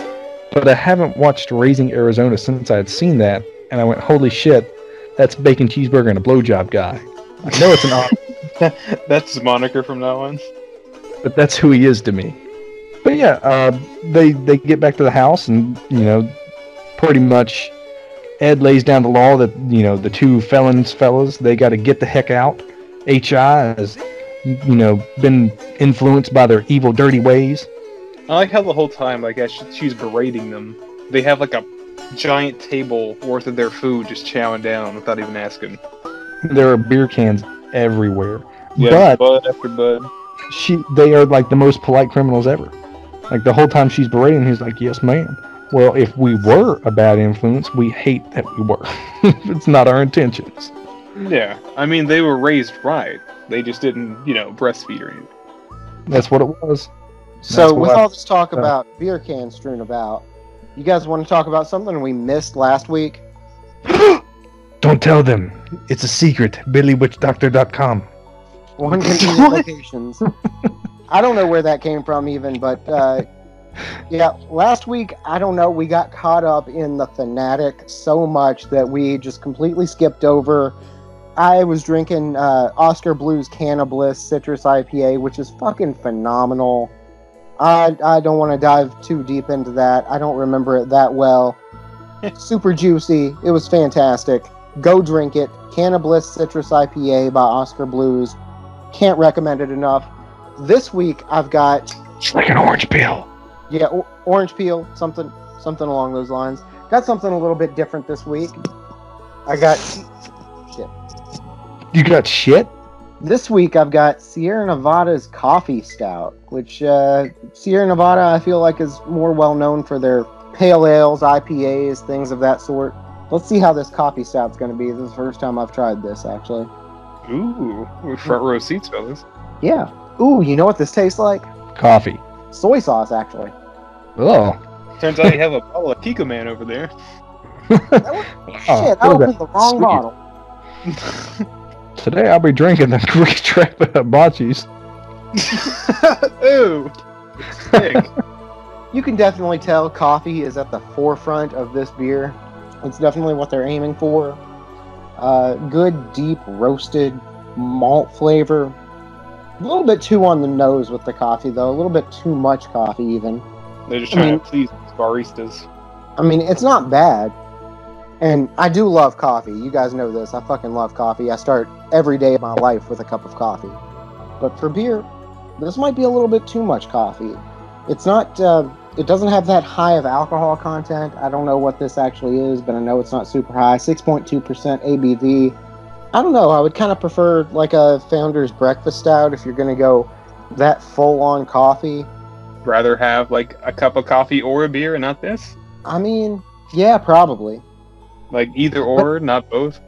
Speaker 3: But I haven't watched Raising Arizona since I had seen that, and I went, "Holy shit, that's bacon cheeseburger and a blowjob guy." I know it's an [laughs]
Speaker 2: That's his moniker from that one.
Speaker 3: but that's who he is to me. But yeah, uh, they they get back to the house, and you know, pretty much, Ed lays down the law that you know the two felons fellas they got to get the heck out. Hi has you know been influenced by their evil, dirty ways.
Speaker 2: I like how the whole time, like as she's berating them, they have like a giant table worth of their food just chowing down without even asking.
Speaker 3: There are beer cans everywhere.
Speaker 2: Yeah,
Speaker 3: but
Speaker 2: bud after bud.
Speaker 3: she they are like the most polite criminals ever. Like the whole time she's berating, he's like, "Yes, ma'am." Well, if we were a bad influence, we hate that we were. [laughs] it's not our intentions.
Speaker 2: Yeah, I mean they were raised right. They just didn't, you know, breastfeed or anything.
Speaker 3: That's what it was.
Speaker 1: So with
Speaker 3: I-
Speaker 1: all this talk
Speaker 3: uh,
Speaker 1: about beer cans strewn about, you guys want to talk about something we missed last week? [gasps]
Speaker 3: Don't tell them. It's a secret. BillyWitchDoctor.com.
Speaker 1: One [laughs] convenient locations. [laughs] I don't know where that came from even, but uh, yeah, last week I don't know. We got caught up in the fanatic so much that we just completely skipped over. I was drinking uh, Oskar Blues Can-O-Bliss Citrus IPA, which is fucking phenomenal. I I don't want to dive too deep into that. I don't remember it that well. [laughs] Super juicy. It was fantastic. Go drink it. Can-O-Bliss Citrus IPA by Oskar Blues. Can't recommend it enough. This week I've got
Speaker 3: It's like an orange peel.
Speaker 1: Yeah o- orange peel something something along those lines. Got something a little bit different this week. I got shit.
Speaker 3: You got shit?
Speaker 1: this week I've got Sierra Nevada's coffee stout, which uh, Sierra Nevada I feel like is more well known for their pale ales, IPAs, things of that sort. Let's see how this coffee stout's going to be. This is the first time I've tried this actually.
Speaker 2: Ooh, front row seats, fellas.
Speaker 1: Yeah. Ooh, you know what this tastes like?
Speaker 3: Coffee.
Speaker 1: Soy sauce actually.
Speaker 3: Oh.
Speaker 2: Turns out you have a bottle of Pico Man over there. [laughs]
Speaker 3: Oh,
Speaker 1: Shit, I
Speaker 3: look at
Speaker 1: the wrong
Speaker 3: Sweet.
Speaker 1: bottle. [laughs]
Speaker 3: Today I'll be drinking the Greek [laughs] trap botchies.
Speaker 2: Ooh, sick.
Speaker 1: You can definitely tell coffee is at the forefront of this beer. It's definitely what they're aiming for. Uh, good, deep, roasted malt flavor. A little bit too on the nose with the coffee, though. A little bit too much coffee, even.
Speaker 2: They're just
Speaker 1: I
Speaker 2: trying
Speaker 1: mean-
Speaker 2: to please baristas.
Speaker 1: I mean, it's not bad. And I do love coffee. You guys know this. I fucking love coffee. I start every day of my life with a cup of coffee. But for beer, this might be a little bit too much coffee. It's not, uh, it doesn't have that high of alcohol content. I don't know what this actually is, but I know it's not super high. 6.2% ABV. I don't know. I would kind of prefer like a Founder's Breakfast Stout if you're going to go that full on coffee.
Speaker 2: Rather have like a cup of coffee or a beer and not this?
Speaker 1: I mean, yeah, probably.
Speaker 2: Like either or, not both.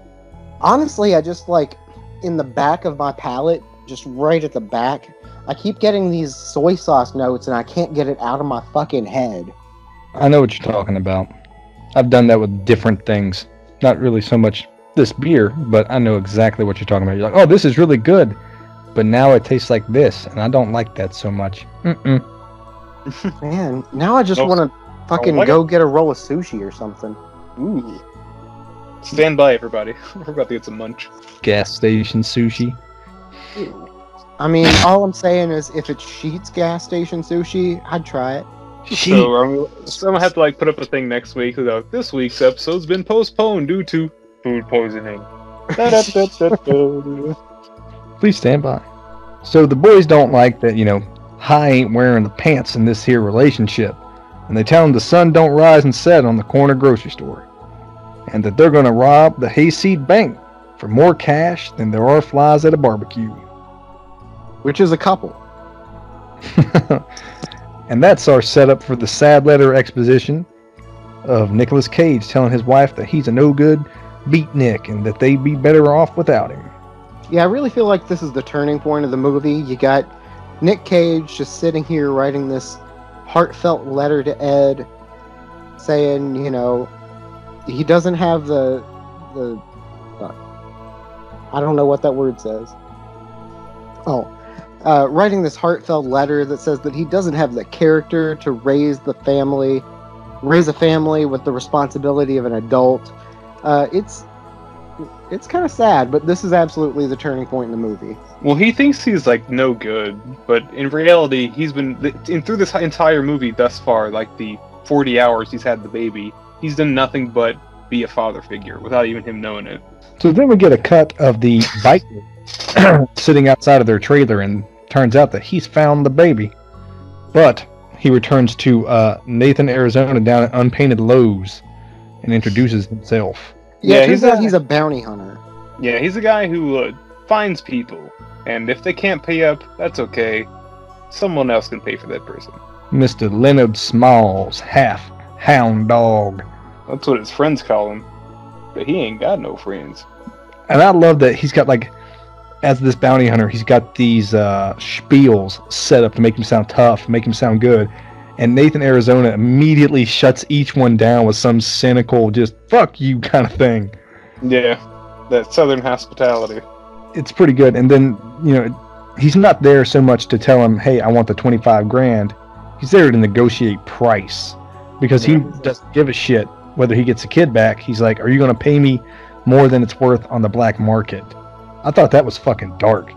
Speaker 1: honestly, I just like in the back of my palate, just right at the back, I keep getting these soy sauce notes and I can't get it out of my fucking head.
Speaker 3: I know what you're talking about. I've done that with different things. Not really so much this beer, but I know exactly what you're talking about. You're like, oh, this is really good, but now it tastes like this, and I don't like that so much. Mm-mm. [laughs]
Speaker 1: Man, now I just
Speaker 2: Oh,
Speaker 1: want to fucking
Speaker 2: like
Speaker 1: go get a roll of sushi or something.
Speaker 2: Ooh. Stand by, everybody. [laughs] We're about to get some munch.
Speaker 3: Gas station sushi.
Speaker 1: I mean, all I'm saying is if it's Sheetz gas station sushi, I'd try it.
Speaker 2: So, um, so I'm gonna have to like put up a thing next week. Like, this week's episode's been postponed due to food poisoning. [laughs]
Speaker 3: Please stand by. So the boys don't like that, you know, Hi ain't wearing the pants in this here relationship, and they tell him the sun don't rise and set on the corner grocery store, and that they're gonna rob the hayseed bank for more cash than there are flies at a barbecue.
Speaker 1: Which is a couple. [laughs]
Speaker 3: and that's our setup for the sad letter exposition of Nicolas Cage telling his wife that he's a no good beatnik and that they'd be better off without him.
Speaker 1: Yeah, I really feel like this is the turning point of the movie. You got Nick Cage just sitting here writing this heartfelt letter to Ed saying, you know, he doesn't have the the uh, I don't know what that word says. Oh, uh, writing this heartfelt letter that says that he doesn't have the character to raise the family, raise a family with the responsibility of an adult. Uh, it's it's kind of sad, but this is absolutely the turning point in the movie.
Speaker 2: Well, he thinks he's like no good, but in reality, he's been in through this entire movie thus far, like the 40 hours he's had the baby, he's done nothing but be a father figure without even him knowing it.
Speaker 3: So then we get a cut of the biker [coughs] sitting outside of their trailer, and turns out that he's found the baby. But he returns to uh, Nathan, Arizona, down at Unpainted Lowe's, and introduces himself.
Speaker 1: Yeah,
Speaker 2: Yeah, he's a-
Speaker 1: he's a bounty hunter.
Speaker 2: Yeah, he's a guy who uh, finds people, and if they can't pay up, that's okay. Someone else can pay for that person.
Speaker 3: Mr. Leonard Smalls, half hound dog.
Speaker 2: That's what his friends call him. But he ain't got no friends.
Speaker 3: And I love that he's got like as this bounty hunter, he's got these uh, spiels set up to make him sound tough, make him sound good. And Nathan Arizona immediately shuts each one down with some cynical, just fuck you [laughs] kind of thing.
Speaker 2: Yeah, that southern hospitality.
Speaker 3: It's pretty good. And then, you know, he's not there so much to tell him, hey, I want the 25 grand. He's there to negotiate price because he
Speaker 2: Yeah.
Speaker 3: doesn't give a shit whether he gets a kid back. He's like, are you going to pay me more than it's worth on the black market? I thought that was fucking dark.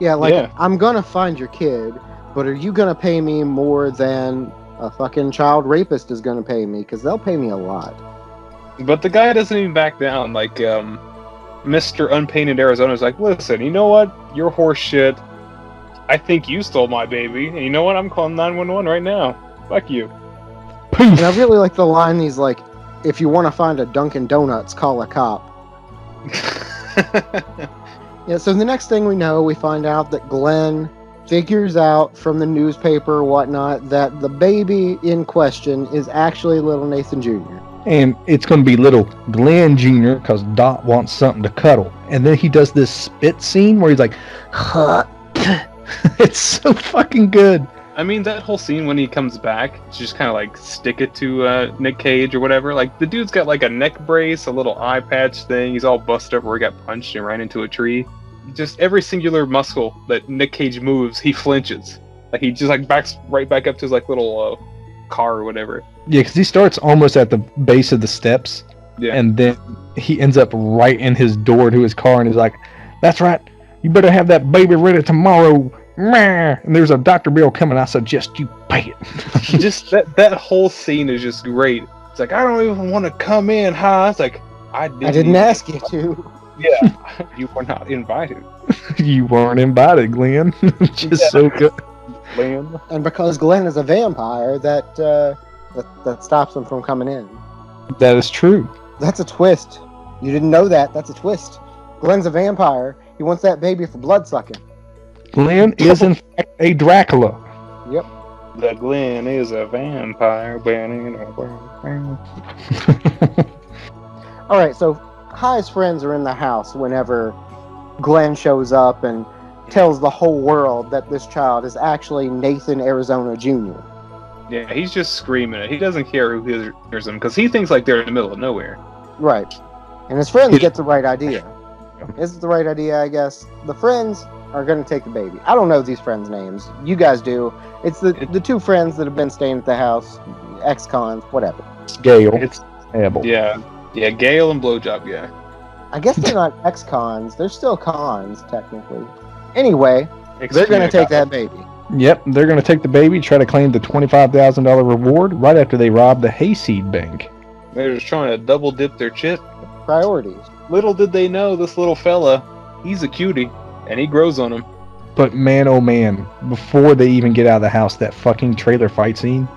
Speaker 1: Yeah, like
Speaker 2: Yeah.
Speaker 1: I'm gonna find your kid, but are you gonna pay me more than a fucking child rapist is gonna pay me? Because they'll pay me a lot.
Speaker 2: But the guy doesn't even back down. Like, um, Mr. Unpainted Arizona is like, listen, you know what? You're horse shit. I think you stole my baby. And you know what? I'm calling 911 right now. Fuck you.
Speaker 1: And I really like the line. He's like, "If you want to find a Dunkin' Donuts, call a cop." [laughs] Yeah. So the next thing we know, we find out that Glenn figures out from the newspaper or whatnot that the baby in question is actually little Nathan Jr.
Speaker 3: and it's going to be little Glenn Jr. because Dot wants something to cuddle. And then he does this spit scene where he's like, huh. [laughs] it's so fucking good.
Speaker 2: I mean, that whole scene when he comes back, to just kind of like stick it to uh, Nick Cage or whatever. Like, the dude's got like a neck brace, a little eye patch thing. He's all busted up where he got punched and ran into a tree. Just every singular muscle that Nick Cage moves, he flinches. Like, he just like backs right back up to his like little uh, car or whatever.
Speaker 3: Yeah, because he starts almost at the base of the steps,
Speaker 2: Yeah.
Speaker 3: and then he ends up right in his door to his car, and he's like, "That's right, you better have that baby ready tomorrow." And there's a doctor bill coming. I suggest you pay it.
Speaker 2: just that that whole scene is just great. It's like I don't even want to come in, huh? It's like I didn't,
Speaker 1: I didn't ask you to.
Speaker 2: Yeah, [laughs] you were not invited, [laughs]
Speaker 3: you weren't invited, Glenn. [laughs] Just
Speaker 2: Yeah.
Speaker 3: so good.
Speaker 2: Liam.
Speaker 1: And because Glenn is a vampire, that uh, that that stops him from coming in.
Speaker 3: That is true.
Speaker 1: That's a twist. You didn't know that. That's a twist. Glenn's a vampire. He wants that baby for blood sucking.
Speaker 3: Glenn is in fact a Dracula. Yep.
Speaker 2: The Glenn is a vampire.
Speaker 1: All right, so Hi's friends are in the house whenever Glenn shows up and tells the whole world that this child is actually Nathan Arizona Jr.
Speaker 2: Yeah, he's just screaming it. He doesn't care who hears- hears him because he thinks like they're in the middle of nowhere.
Speaker 1: Right. And his friends get the right idea. [laughs] Is it the right idea, I guess? The friends are going to take the baby. I don't know these friends' names. You guys do. It's the, the two friends that have been staying at the house, ex cons, whatever.
Speaker 3: Gale.
Speaker 2: It's
Speaker 3: Evelle.
Speaker 2: yeah, yeah. Gale and blowjob guy.
Speaker 1: I guess they're not [laughs] ex cons. They're still cons, technically. Anyway, they're going to take that baby.
Speaker 3: Yep, they're going to take the baby, try to claim the $25,000 reward right after they rob the hayseed bank.
Speaker 2: They're just trying to double dip their chip.
Speaker 1: Priorities.
Speaker 2: Little did they know this little fella, he's a cutie, and he grows on them.
Speaker 3: But man, oh man, before they even get out of the house, that fucking trailer fight scene.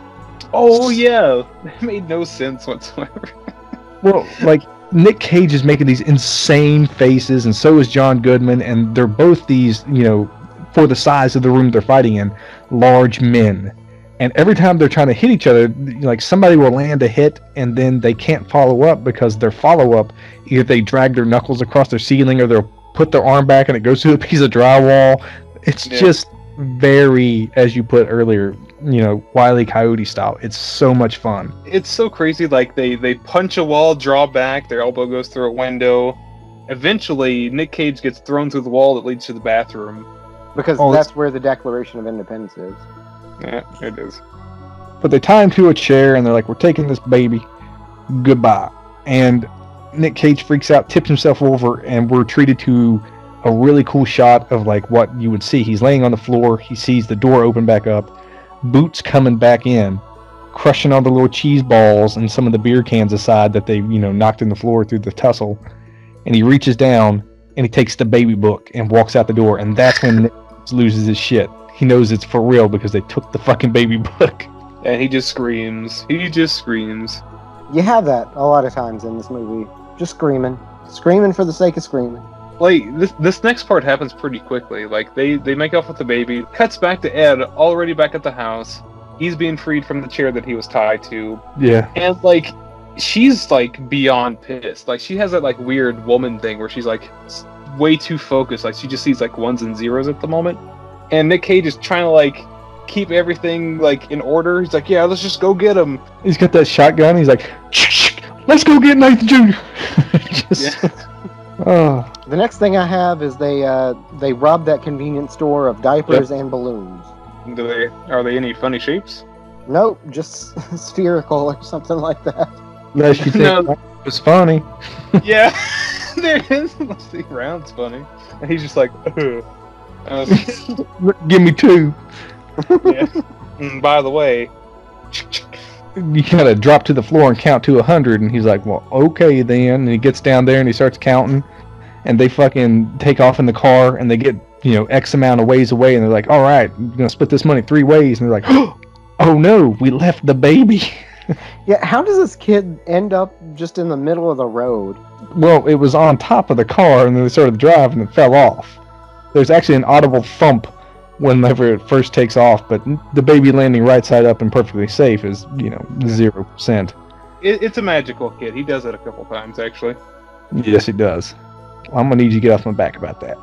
Speaker 2: Oh yeah, [laughs] that made no sense whatsoever. [laughs]
Speaker 3: Well, like, Nick Cage is making these insane faces, and so is John Goodman, and they're both these, you know, for the size of the room they're fighting in, large men. And every time they're trying to hit each other, like somebody will land a hit and then they can't follow up because their follow up either they drag their knuckles across their ceiling or they'll put their arm back and it goes through a piece of drywall. It's
Speaker 2: Yeah.
Speaker 3: just very, as you put earlier, you know, Wiley Coyote style. It's so much fun.
Speaker 2: It's so crazy. Like they they punch a wall, draw back, their elbow goes through a window. Eventually, Nick Cage gets thrown through the wall that leads to the bathroom.
Speaker 1: Because
Speaker 3: Oh,
Speaker 1: that's where the Declaration of Independence is.
Speaker 2: Yeah, it is.
Speaker 3: But they tie him to a chair and they're like, "We're taking this baby. Goodbye." And Nick Cage freaks out, tips himself over, and we're treated to a really cool shot of like what you would see. He's laying on the floor. He sees the door open back up. Boots coming back in, crushing all the little cheese balls and some of the beer cans aside that they you know knocked in the floor through the tussle. And he reaches down and he takes the baby book and walks out the door. And that's when Nick loses his shit. He knows it's for real because they took the fucking baby book. [laughs]
Speaker 2: And he just screams. He just screams.
Speaker 1: You have that a lot of times in this movie. Just screaming. Screaming for the sake of screaming.
Speaker 2: Like this this next part happens pretty quickly. Like they they make off with the baby. Cuts back to Ed, already back at the house. He's being freed from the chair that he was tied to.
Speaker 3: Yeah.
Speaker 2: And like she's like beyond pissed. Like she has that like weird woman thing where she's like way too focused. Like she just sees like ones and zeros at the moment. And Nick Cage is trying to like keep everything like in order. He's like, yeah, let's just go get him.
Speaker 3: He's got that shotgun. He's like, let's go get Nathan Jr. [laughs] Just, oh,
Speaker 1: The next thing I have is they uh, they robbed that convenience store of diapers and balloons.
Speaker 2: Do they are they any funny shapes?
Speaker 1: Nope, just [laughs] spherical or something like that.
Speaker 3: unless you [laughs] think
Speaker 2: No.
Speaker 3: that was funny. [laughs]
Speaker 2: Yeah, there is. See, round's funny, and he's just like, Ugh. I
Speaker 3: Give me two.
Speaker 2: yeah. And by the way,
Speaker 3: You gotta drop to the floor and count to a hundred. And he's like, well, okay then. And he gets down there and he starts counting. And they fucking take off in the car and they get, you know, X amount of ways away. And they're like, all right, we're gonna split this money three ways. And they're like, [gasps] oh no, we left the baby. [laughs]
Speaker 1: Yeah, how does this kid end up just in the middle of the road?
Speaker 3: Well, it was on top of the car, and then they started to drive, and it fell off. There's actually an audible thump whenever it first takes off, but the baby landing right side up and perfectly safe is, you know, zero percent.
Speaker 2: it, it's a magical kid. He does it a couple times actually.
Speaker 3: Yes, it does. I'm gonna need you to get off my back about that.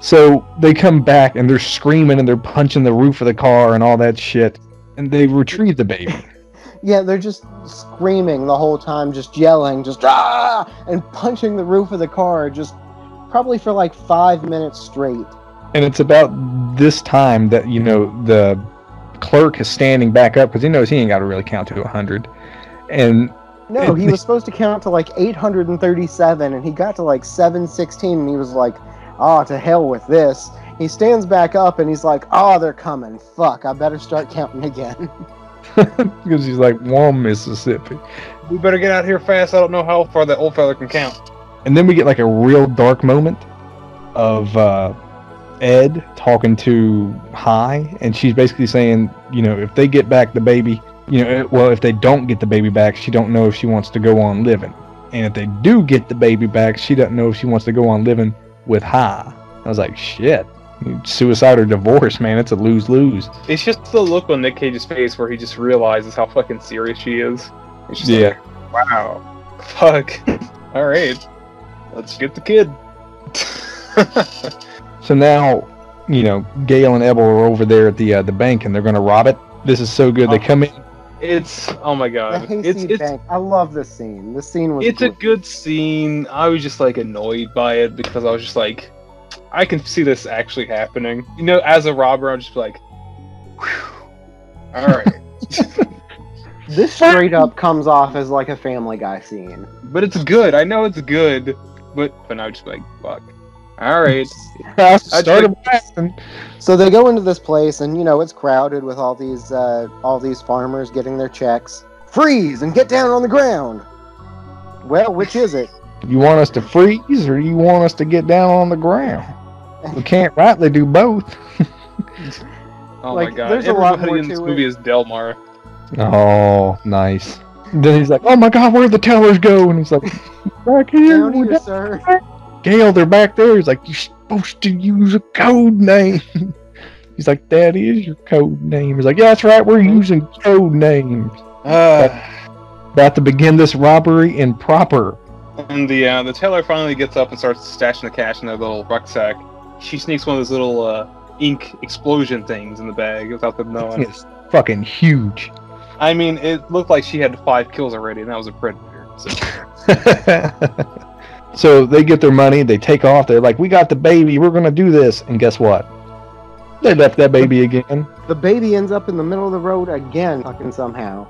Speaker 3: [laughs] so they come back and they're screaming and they're punching the roof of the car and all that shit, and they retrieve the baby. [laughs]
Speaker 1: Yeah, they're just screaming the whole time, just yelling, just ah, and punching the roof of the car, just probably for like five minutes straight.
Speaker 3: And it's about this time that you know the clerk is standing back up because he knows he ain't got to really count to a hundred, and
Speaker 1: No, he was supposed to count to like 837, and he got to like 716, and he was like, "Ah, to hell with this." He stands back up, and he's like, "Oh, they're coming. Fuck, I better start counting again." [laughs] [laughs]
Speaker 3: because he's like warm Mississippi.
Speaker 2: We better get out here fast. I don't know how far that old fella can count.
Speaker 3: And then we get like a real dark moment of uh, Ed talking to Hi, and she's basically saying, you know, if they get back the baby, you know, eh, well, if they don't get the baby back, she don't know if she wants to go on living, and if they do get the baby back, she doesn't know if she wants to go on living with Hi. I was like, shit, suicide or divorce, man, it's a lose lose.
Speaker 2: It's just the look on Nick Cage's face where he just realizes how fucking serious she is. It's just
Speaker 3: Yeah.
Speaker 2: like, wow, fuck. [laughs] All right, let's get the kid. [laughs]
Speaker 3: So now, you know, Gale and Evelle are over there at the uh, the bank, and they're gonna rob it. This is so good. They come in.
Speaker 2: it's oh my god, it's
Speaker 1: hayseed
Speaker 2: it's
Speaker 1: bank. I love this scene. This scene was.
Speaker 2: it's a good scene. I was just like annoyed by it because I was just like, I can see this actually happening. You know, as a robber, I'm just like, Whew. all right. [laughs]
Speaker 1: This straight up comes off as like a Family Guy scene.
Speaker 2: but it's good. I know it's good, but but now just like fuck. All right.
Speaker 3: Started blasting.
Speaker 1: So they go into this place, and you know it's crowded with all these uh, all these farmers getting their checks. Freeze and get down on the ground. Well, which is it?
Speaker 3: You want us to freeze, or you want us to get down on the ground? We can't rightly do both.
Speaker 2: Oh
Speaker 1: Like,
Speaker 2: my god.
Speaker 1: there's a lot
Speaker 2: Everybody
Speaker 1: more
Speaker 2: in this
Speaker 1: to
Speaker 2: movie
Speaker 1: it.
Speaker 2: is Delmar.
Speaker 3: Oh, nice. Then he's like, "Oh my God, where'd the tellers go?" And he's like, "Back here."
Speaker 1: Down here,
Speaker 3: down."
Speaker 1: sir.
Speaker 3: Gale, they're back there. He's like, "You're supposed to use a code name." [laughs] He's like, "That is your code name." He's like, "Yeah, that's right. We're using code names."
Speaker 2: Uh,
Speaker 3: About to begin this robbery in proper.
Speaker 2: and the uh, the teller finally gets up and starts stashing the cash in their little rucksack. She sneaks one of those little uh, ink explosion things in the bag without them knowing.
Speaker 3: It's fucking huge.
Speaker 2: I mean, it looked like she had five kills already, and that was a predator. So. [laughs]
Speaker 3: so they get their money, they take off, they're like, We got the baby, we're gonna do this. And guess what? They left that baby again.
Speaker 1: The baby ends up in the middle of the road again, fucking somehow.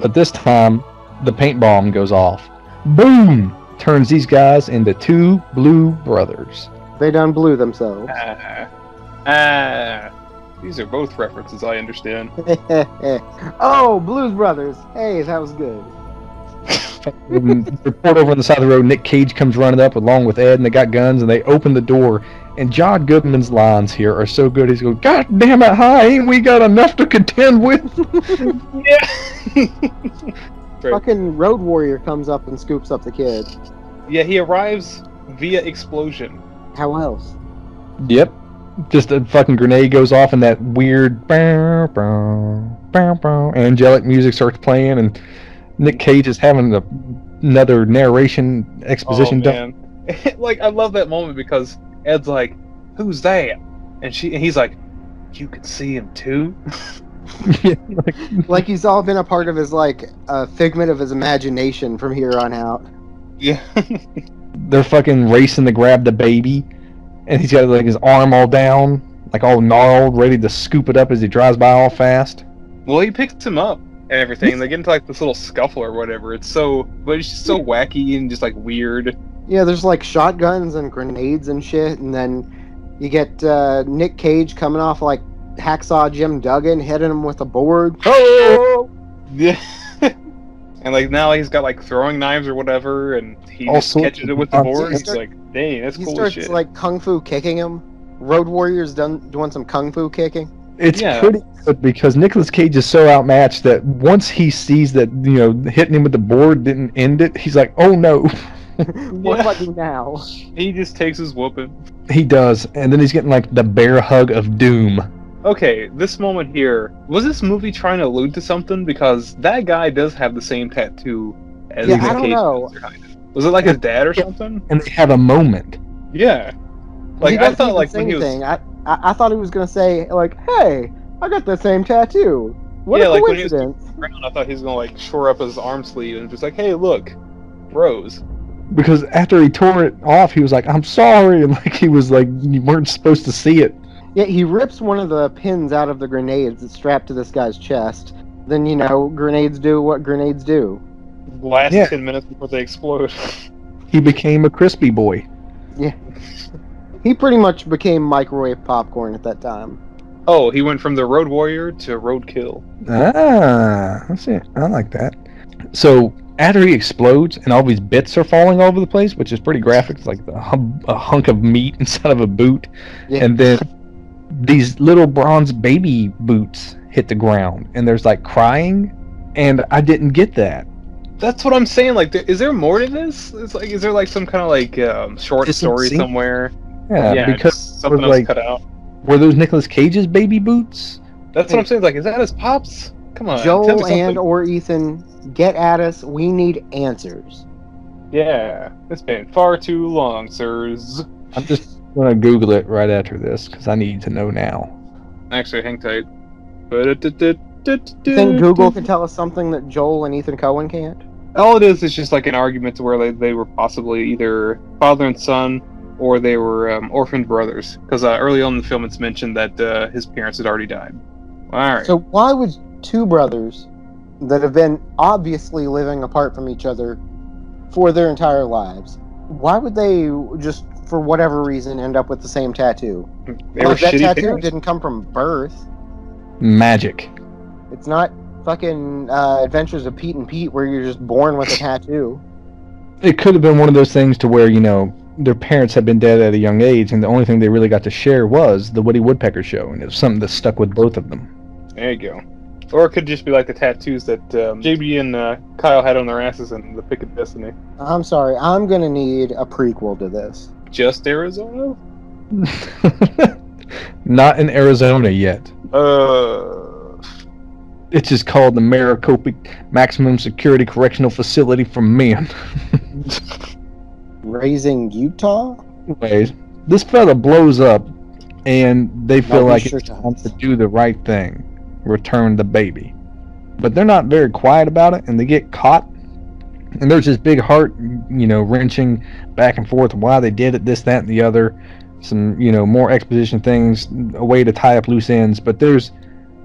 Speaker 3: But this time the paint bomb goes off. Boom! Turns these guys into two blue brothers.
Speaker 1: They done blew themselves.
Speaker 2: Ah, ah, these are both references I understand. [laughs]
Speaker 1: oh, Blues Brothers. Hey, that was good.
Speaker 3: Report over on the side of the road, Nick Cage comes running up along with Ed and they got guns and they open the door and John Goodman's lines here are so good he's going, God damn it, Hi, ain't we got enough to contend with? [laughs]
Speaker 2: yeah. [laughs]
Speaker 1: Fucking Road Warrior comes up and scoops up the kid.
Speaker 2: yeah, he arrives via explosion.
Speaker 1: How else?
Speaker 3: Yep. Just a fucking grenade goes off and that weird bow, bow, bow, bow. Angelic music starts playing, and Nick Cage is having a, another narration exposition
Speaker 2: oh,
Speaker 3: done. [laughs]
Speaker 2: like I love that moment because Ed's like, "Who's that?" And she and he's like, "You can see him too." [laughs]
Speaker 3: Yeah, like, [laughs]
Speaker 1: Like he's all been a part of his like a figment of his imagination from here on out.
Speaker 2: yeah.
Speaker 3: they're fucking racing to grab the baby, and he's got like his arm all down, like all gnarled, ready to scoop it up as he drives by all fast.
Speaker 2: well, he picks him up and everything. They get into like this little scuffle or whatever. It's so, but it's just so wacky and just like weird.
Speaker 1: Yeah, there's like shotguns and grenades and shit, and then you get uh, Nick Cage coming off like hacksaw Jim Duggan, hitting him with a board.
Speaker 2: Oh. [laughs] Yeah. [laughs] and like now he's got like throwing knives or whatever, and he
Speaker 3: All
Speaker 2: just catches it with the
Speaker 3: nonsense.
Speaker 2: board. It's like, dang, that's
Speaker 1: he
Speaker 2: cool as
Speaker 1: starts
Speaker 2: shit.
Speaker 1: like kung fu kicking him. Road Warriors done doing some kung fu kicking.
Speaker 3: It's
Speaker 2: Yeah.
Speaker 3: pretty good because Nicolas Cage is so outmatched that once he sees that you know hitting him with the board didn't end it, he's like, "Oh no." [laughs]
Speaker 1: what
Speaker 2: Yeah.
Speaker 1: do I do now? [laughs]
Speaker 2: he just takes his whooping.
Speaker 3: He does, and then he's getting like the bear hug of doom.
Speaker 2: Okay, this moment here was this movie trying to allude to something because that guy does have the same tattoo as
Speaker 1: Yeah,
Speaker 2: Nick
Speaker 1: I don't
Speaker 2: Cage
Speaker 1: know.
Speaker 2: does, kind of. Was it like his dad or something?
Speaker 3: And they have a moment.
Speaker 2: Yeah. Like
Speaker 1: he
Speaker 2: I thought, like
Speaker 1: say
Speaker 2: when he was
Speaker 1: anything. I, I I thought he was gonna say like, "Hey, I got the same tattoo." What
Speaker 2: Yeah,
Speaker 1: a
Speaker 2: like when he was-
Speaker 1: coincidence!
Speaker 2: around, I thought he was gonna like shore up his arm sleeve and just like, hey, look, Rose.
Speaker 3: Because after he tore it off, he was like, "I'm sorry," [laughs] and like he was like, "You weren't supposed to see it."
Speaker 1: Yeah, he rips one of the pins out of the grenades that's strapped to this guy's chest. Then you know, grenades do what grenades do.
Speaker 2: Last
Speaker 3: Yeah.
Speaker 2: ten minutes before they explode. [laughs]
Speaker 3: He became a crispy boy. [laughs]
Speaker 1: He pretty much became microwave popcorn at that time.
Speaker 2: oh, he went from the Road Warrior to Roadkill.
Speaker 3: Ah, that's it. I like that. So after he explodes and all these bits are falling all over the place, which is pretty graphic, it's like a, hum- a hunk of meat [laughs] inside of a boot,
Speaker 1: Yeah.
Speaker 3: and then these little bronze baby boots hit the ground, and there's like crying, and I didn't get that.
Speaker 2: That's what I'm saying. Like, th- is there more to this? It's like, is there like some kind of like um, short story
Speaker 3: scene?
Speaker 2: somewhere?
Speaker 3: Yeah, because
Speaker 2: something
Speaker 3: was
Speaker 2: else
Speaker 3: like-
Speaker 2: cut out.
Speaker 3: were those Nicolas Cage's baby boots?
Speaker 2: That's what I'm saying. Like, is that his pops? Come on, tell me
Speaker 1: Joel and or Ethan, get at us. We need answers.
Speaker 2: yeah, it's been far too long, sirs.
Speaker 3: I'm just gonna Google it right after this because I need to know now.
Speaker 2: Actually, hang tight.
Speaker 1: You think Google can tell us something that Joel and Ethan Coen can't?
Speaker 2: All it is is just like an argument to where they, they were possibly either father and son, or they were um, orphaned brothers. Because uh, early on in the film, it's mentioned that uh, his parents had already died. All right.
Speaker 1: So why would two brothers that have been obviously living apart from each other for their entire lives, why would they just for whatever reason end up with the same tattoo?
Speaker 2: they were
Speaker 1: Like, that tattoo
Speaker 2: parents.
Speaker 1: didn't come from birth.
Speaker 3: Magic.
Speaker 1: It's not fucking uh, Adventures of Pete and Pete where you're just born with a [laughs] tattoo.
Speaker 3: It could have been one of those things to where you know their parents had been dead at a young age, and the only thing they really got to share was the Woody Woodpecker show, and it was something that stuck with both of them.
Speaker 2: There you go. Or it could just be like the tattoos that um, JB and uh, Kyle had on their asses in the Pick of Destiny.
Speaker 1: I'm sorry, I'm gonna need a prequel to this.
Speaker 2: Just Arizona? [laughs]
Speaker 3: Not in Arizona yet.
Speaker 2: Uh,
Speaker 3: It's just called the Maricopa Maximum Security Correctional Facility for Men. [laughs]
Speaker 1: Raising Utah?
Speaker 3: Anyways, this fella blows up, and they feel like
Speaker 1: sure
Speaker 3: it's
Speaker 1: to-
Speaker 3: time to do the right thing, return the baby. But they're not very quiet about it, and they get caught. And there's this big heart, you know, wrenching back and forth why they did it, this, that, and the other. Some, you know, more exposition things, a way to tie up loose ends. But there's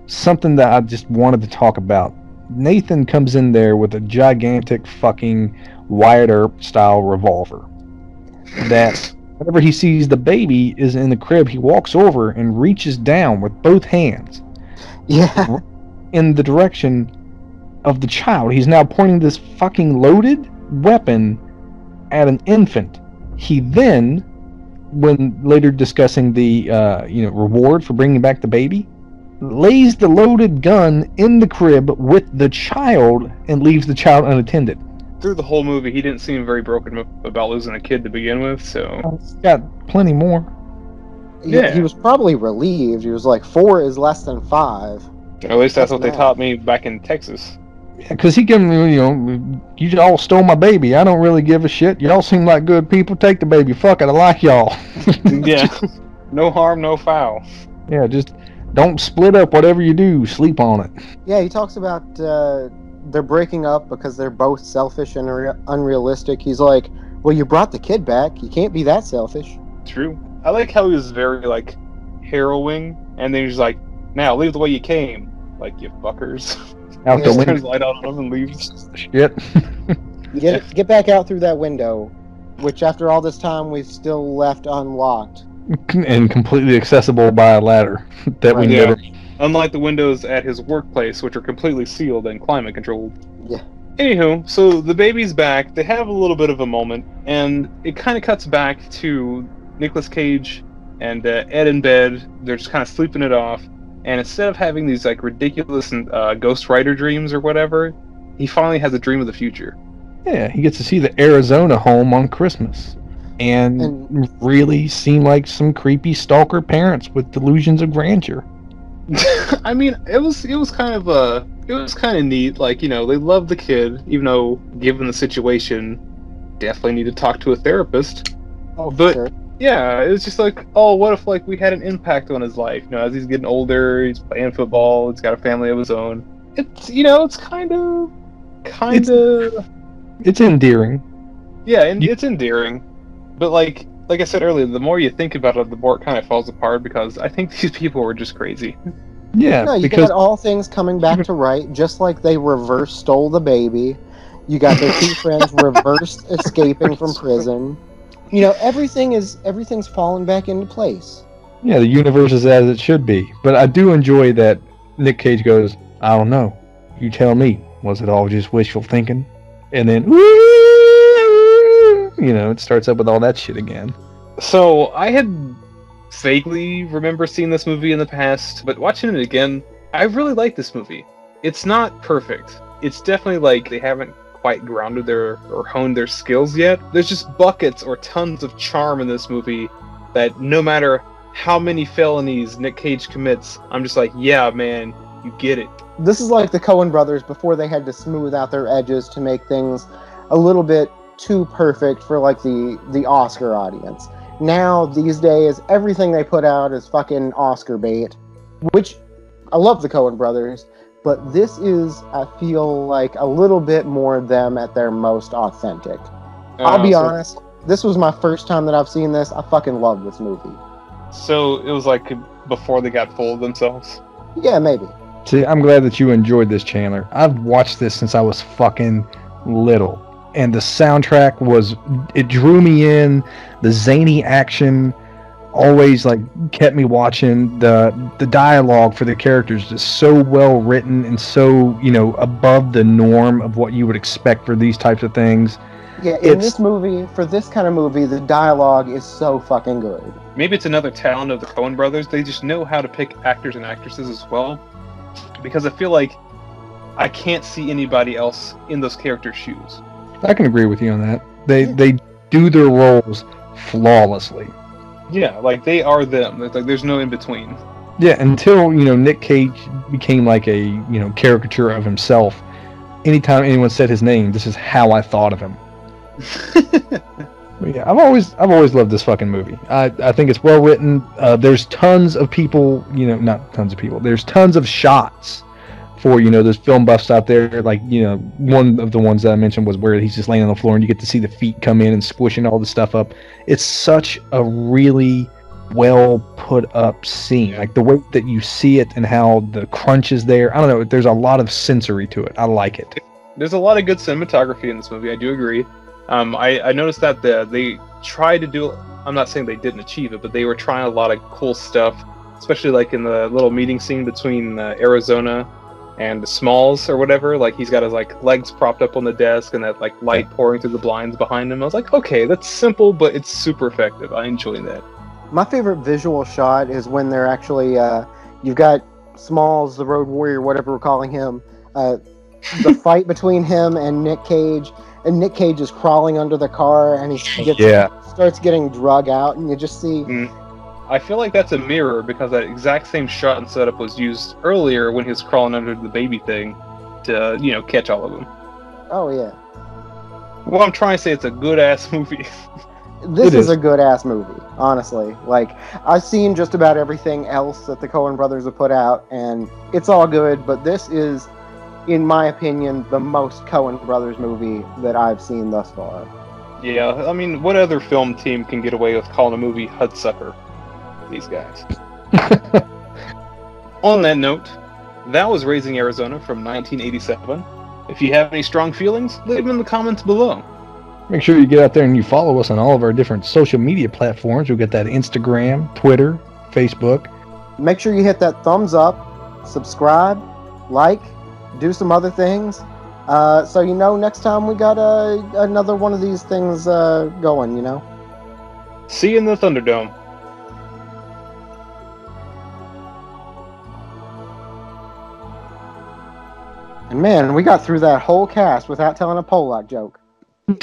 Speaker 3: something that I just wanted to talk about. Nathan comes in there with a gigantic fucking Wyatt Earp style revolver. That whenever he sees the baby is in the crib, he walks over and reaches down with both hands
Speaker 1: Yeah.
Speaker 3: in the direction of the child. He's now pointing this fucking loaded weapon at an infant. He then, when later discussing the uh, you know reward for bringing back the baby, lays the loaded gun in the crib with the child and leaves the child unattended.
Speaker 2: Through the whole movie, he didn't seem very broken about losing a kid to begin with, so.
Speaker 3: He's got plenty more.
Speaker 1: He-
Speaker 2: Yeah.
Speaker 1: He was probably relieved. He was like, four is less than five.
Speaker 2: At least that's,
Speaker 1: That's
Speaker 2: what they taught me back in Texas.
Speaker 3: Because he can, you know, you all stole my baby. I don't really give a shit. Y'all seem like good people. Take the baby. Fuck it. I like y'all. [laughs]
Speaker 2: yeah. [laughs] no harm, no foul.
Speaker 3: yeah, just don't split up. Whatever you do, sleep on it.
Speaker 1: Yeah, he talks about uh, they're breaking up because they're both selfish and re- unrealistic. He's like, "Well, you brought the kid back. You can't be that selfish."
Speaker 2: True. I like how he was very like harrowing, and then he's like, "Now leave the way you came." Like you fuckers.
Speaker 3: Out [laughs] the
Speaker 2: Just turns
Speaker 3: window.
Speaker 2: the light on him and leaves.
Speaker 3: Shit. [laughs]
Speaker 1: Get get back out through that window, which after all this time we've still left unlocked. [laughs]
Speaker 3: and completely accessible by a ladder that we
Speaker 1: Right.
Speaker 2: Yeah.
Speaker 3: Never.
Speaker 2: Unlike the windows at his workplace, which are completely sealed and climate controlled.
Speaker 1: Yeah.
Speaker 2: Anywho, so the baby's back. They have a little bit of a moment, and it kind of cuts back to Nicolas Cage and uh, Ed in bed. They're just kind of sleeping it off. And instead of having these like ridiculous uh, Ghost Rider dreams or whatever, he finally has a dream of the future.
Speaker 3: Yeah, he gets to see the Arizona home on Christmas, and,
Speaker 1: And-
Speaker 3: really seem like some creepy stalker parents with delusions of grandeur. [laughs]
Speaker 2: I mean, it was it was kind of uh it was kind of neat. Like you know, they love the kid, even though given the situation, definitely need to talk to a therapist.
Speaker 1: Oh,
Speaker 2: But-
Speaker 1: sure.
Speaker 2: Yeah, it was just like, oh, what if like we had an impact on his life? You know, as he's getting older, he's playing football, he's got a family of his own. It's you know, it's kind of, kind of,
Speaker 3: It's endearing.
Speaker 2: yeah, and
Speaker 3: You-
Speaker 2: it's endearing. But like, like I said earlier, the more you think about it, the more it kind of falls apart because I think [laughs] these people were just crazy.
Speaker 3: Yeah,
Speaker 1: No, you
Speaker 3: because
Speaker 1: got all things coming back to right, just like they reverse stole the baby. You got their two [laughs] friends reverse escaping from prison. You know, everything is everything's falling back into place.
Speaker 3: yeah, the universe is as it should be. But I do enjoy that Nick Cage goes, I don't know. You tell me. Was it all just wishful thinking? And then, you know, it starts up with all that shit again.
Speaker 2: So I had vaguely remember seeing this movie in the past, but watching it again, I really like this movie. It's not perfect. It's definitely like they haven't quite grounded their or honed their skills yet. There's just buckets or tons of charm in this movie that no matter how many felonies Nick Cage commits, I'm just like, yeah, man, you get it.
Speaker 1: This is like the Coen brothers before they had to smooth out their edges to make things a little bit too perfect for like the the Oscar audience. Now these days everything they put out is fucking Oscar bait, which I love the Coen brothers, but this is I feel like a little bit more them at their most authentic. I'll be
Speaker 2: Uh, so-
Speaker 1: honest, this was my first time that I've seen this. I fucking love this movie.
Speaker 2: So it was like before they got full of themselves.
Speaker 1: Yeah, maybe.
Speaker 3: See, I'm glad that you enjoyed this, Chandler. I've watched this since I was fucking little. And the soundtrack was, it drew me in. The zany action always like kept me watching. The the dialogue for the characters is so well written and so, you know, above the norm of what you would expect for these types of things.
Speaker 1: Yeah, in
Speaker 3: It's-
Speaker 1: this movie, for this kind of movie, the dialogue is so fucking good.
Speaker 2: maybe it's another talent of the Coen brothers. They just know how to pick actors and actresses as well. Because I feel like I can't see anybody else in those characters' shoes.
Speaker 3: I can agree with you on that. They
Speaker 1: Yeah.
Speaker 3: they do their roles flawlessly.
Speaker 2: Yeah, like they are them. It's like there's no in between.
Speaker 3: Yeah, until you know Nick Cage became like a you know caricature of himself. Anytime anyone said his name, this is how I thought of him. [laughs] But yeah, I've always I've always loved this fucking movie. I I think it's well written. Uh, there's tons of people, you know, not tons of people. There's tons of shots for you know those film buffs out there. Like you know, one of the ones that I mentioned was where he's just laying on the floor and you get to see the feet come in and squishing all the stuff up. It's such a really well put up scene. Like the way that you see it and how the crunch is there. I don't know. There's a lot of sensory to it. I like it.
Speaker 2: There's a lot of good cinematography in this movie. I do agree. Um, I, I noticed that the, they tried to do. I'm not saying they didn't achieve it, but they were trying a lot of cool stuff, especially like in the little meeting scene between uh, Arizona and Smalls or whatever. Like he's got his like legs propped up on the desk and that like light pouring through the blinds behind him. I was like, okay, that's simple, but it's super effective. I enjoy that.
Speaker 1: My favorite visual shot is when they're actually, uh, you've got Smalls, the Road Warrior, whatever we're calling him, uh, the [laughs] fight between him and Nick Cage, and Nick Cage is crawling under the car, and he gets,
Speaker 3: Yeah.
Speaker 1: starts getting drug out, and you just see
Speaker 2: Mm. I feel like that's a mirror because that exact same shot and setup was used earlier when he was crawling under the baby thing to, you know, catch all of them.
Speaker 1: Oh yeah.
Speaker 2: Well, I'm trying to say it's a good ass [laughs] movie.
Speaker 1: This
Speaker 3: It
Speaker 1: is,
Speaker 3: is.
Speaker 1: a good ass movie, honestly. Like I've seen just about everything else that the Coen brothers have put out, and it's all good. But this is, in my opinion, the most Coen brothers movie that I've seen thus far.
Speaker 2: yeah, I mean, what other film team can get away with calling a movie Hudsucker? These guys. [laughs] On that note, that was Raising Arizona from 1987. If you have any strong feelings, leave them in the comments below.
Speaker 3: Make sure you get out there and you follow us on all of our different social media platforms. We've got that Instagram, Twitter, Facebook.
Speaker 1: Make sure you hit that thumbs up, subscribe, like, do some other things. Uh, so you know next time we got uh, another one of these things uh, going, you know.
Speaker 2: See you in the Thunderdome.
Speaker 1: Man, we got through that whole cast without telling a Pollock joke. [laughs]